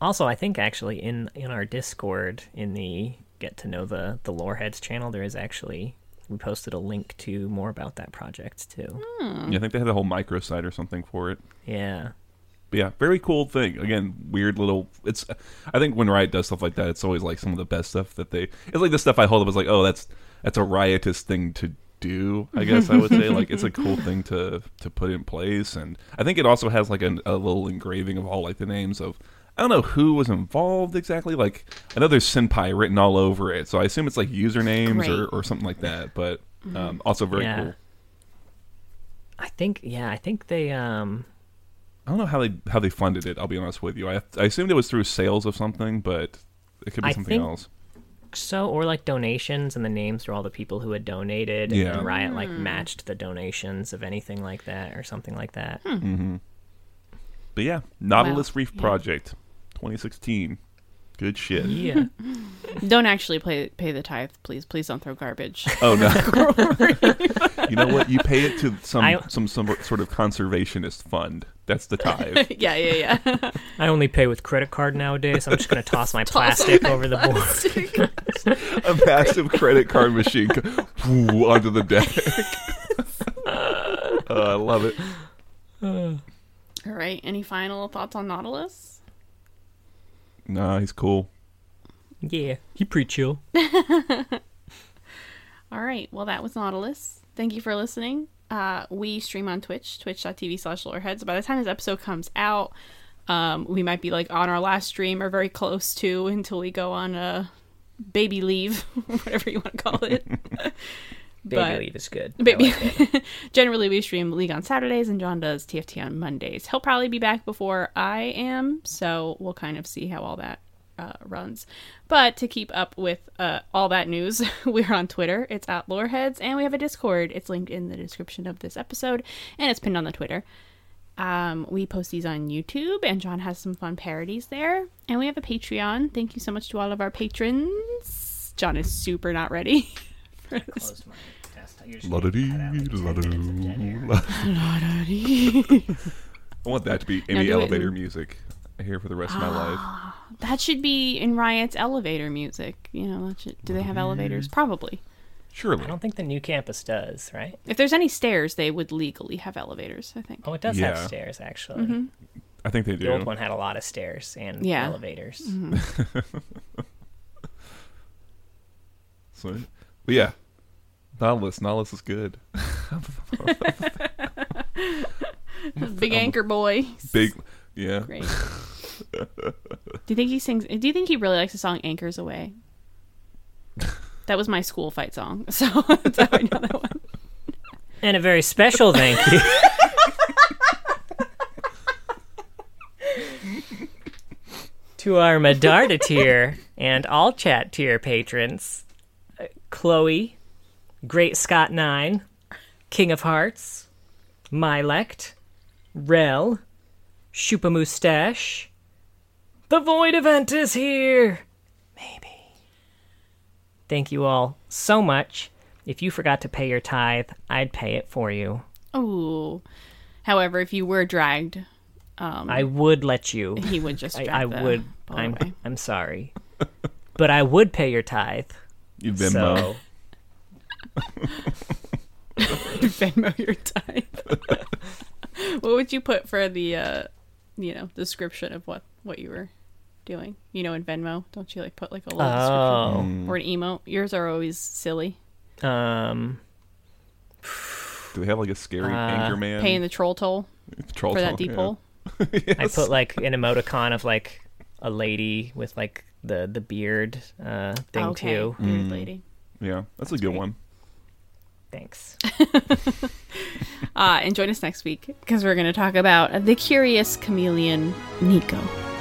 also, I think actually in in our Discord in the get to know the the Loreheads channel, there is actually we posted a link to more about that project too. Yeah, I think they had a whole microsite or something for it. Yeah. But yeah, very cool thing. Again, weird little. It's. I think when Riot does stuff like that, it's always like some of the best stuff that they. It's like the stuff I hold up is like, oh, that's that's a riotous thing to do. I guess I would say like it's a cool thing to to put in place, and I think it also has like an, a little engraving of all like the names of. I don't know who was involved exactly. Like I know there's Senpai written all over it, so I assume it's like usernames or, or something like that. But um, also very Yeah. cool. I think yeah, I think they um I don't know how they how they funded it. I'll be honest with you. I I assumed it was through sales of something, but it could be I something think- else. So or like donations and the names are all the people who had donated and Yeah. then Riot like hmm. matched the donations of anything like that or something like that. Hmm. Mm-hmm. But yeah, Nautilus Wow. Reef Yeah. Project, 2016. Good shit. Yeah. Don't actually pay pay the tithe, please. Please don't throw garbage. Oh no. you know what? You pay it to some I- some some sort of conservationist fund. That's the tithe. yeah, yeah, yeah. I only pay with credit card nowadays. I'm just gonna toss my plastic over the board. a massive credit card machine go- whoo, onto the deck. Uh, I love it. All right. Any final thoughts on Nautilus? Nah, he's cool. Yeah, he pretty chill. All right. Well, that was Nautilus. Thank you for listening. Uh, we stream on Twitch, twitch.tv slash loreheads. By the time this episode comes out, um, we might be like on our last stream or very close to until we go on a baby leave, whatever you want to call it. Baby But- leave is good. Baby. like. Generally, we stream League on Saturdays, and John does TFT on Mondays. He'll probably be back before I am, so we'll kind of see how all that uh, runs. But to keep up with uh, all that news, we're on Twitter. It's at Loreheads, and we have a Discord. It's linked in the description of this episode, and it's pinned on the Twitter. Um, we post these on YouTube, and John has some fun parodies there. And we have a Patreon. Thank you so much to all of our patrons. John is super not ready. for this. Close my desktop. You're just La-da-dee, gonna cut out, like, 10 minutes of dead air. la-da-doo. I want that to be any do it elevator music here for the rest of my life. Ah, that should be in Riot's elevator music. You know, that should, do they have mm-hmm. elevators? Probably. Surely. I don't think the new campus does, right? If there's any stairs, they would legally have elevators. I think. Oh, it does Yeah. have stairs actually. Mm-hmm. I think they do. The old one had a lot of stairs and Yeah. elevators. Mm-hmm. So, but yeah, Nautilus. Nautilus is good. Big anchor boy. Big. Yeah. Great. do you think he sings? Do you think he really likes the song "Anchors Aweigh"? That was my school fight song, so that's how I know that one. And a very special thank you. to our Medarda tier and all chat tier patrons uh, Chloe, Great Scott Nine, King of Hearts, Mylect, Rel, Shupa Mustache. The Void event is here! Maybe. Thank you all so much. If you forgot to pay your tithe, I'd pay it for you. Oh, however, if you were dragged, I would let you. he would just. I, Drag I the would. ball I'm. away. I'm sorry, but I would pay your tithe. You Venmo. So Venmo your time. what would you put for the, uh, you know, description of what what you were doing? You know, in Venmo, don't you like put like a little Oh. description or an emote? Yours are always silly. um. Do we have like a scary Uh, anchor man? Paying the troll toll troll for that tone? deep Yeah. hole. I put like an emoticon of like a lady with like the the beard uh thing okay, too. weird lady. Yeah, that's a good great. one. Thanks. Uh, and join us next week because we're going to talk about the curious chameleon Neeko.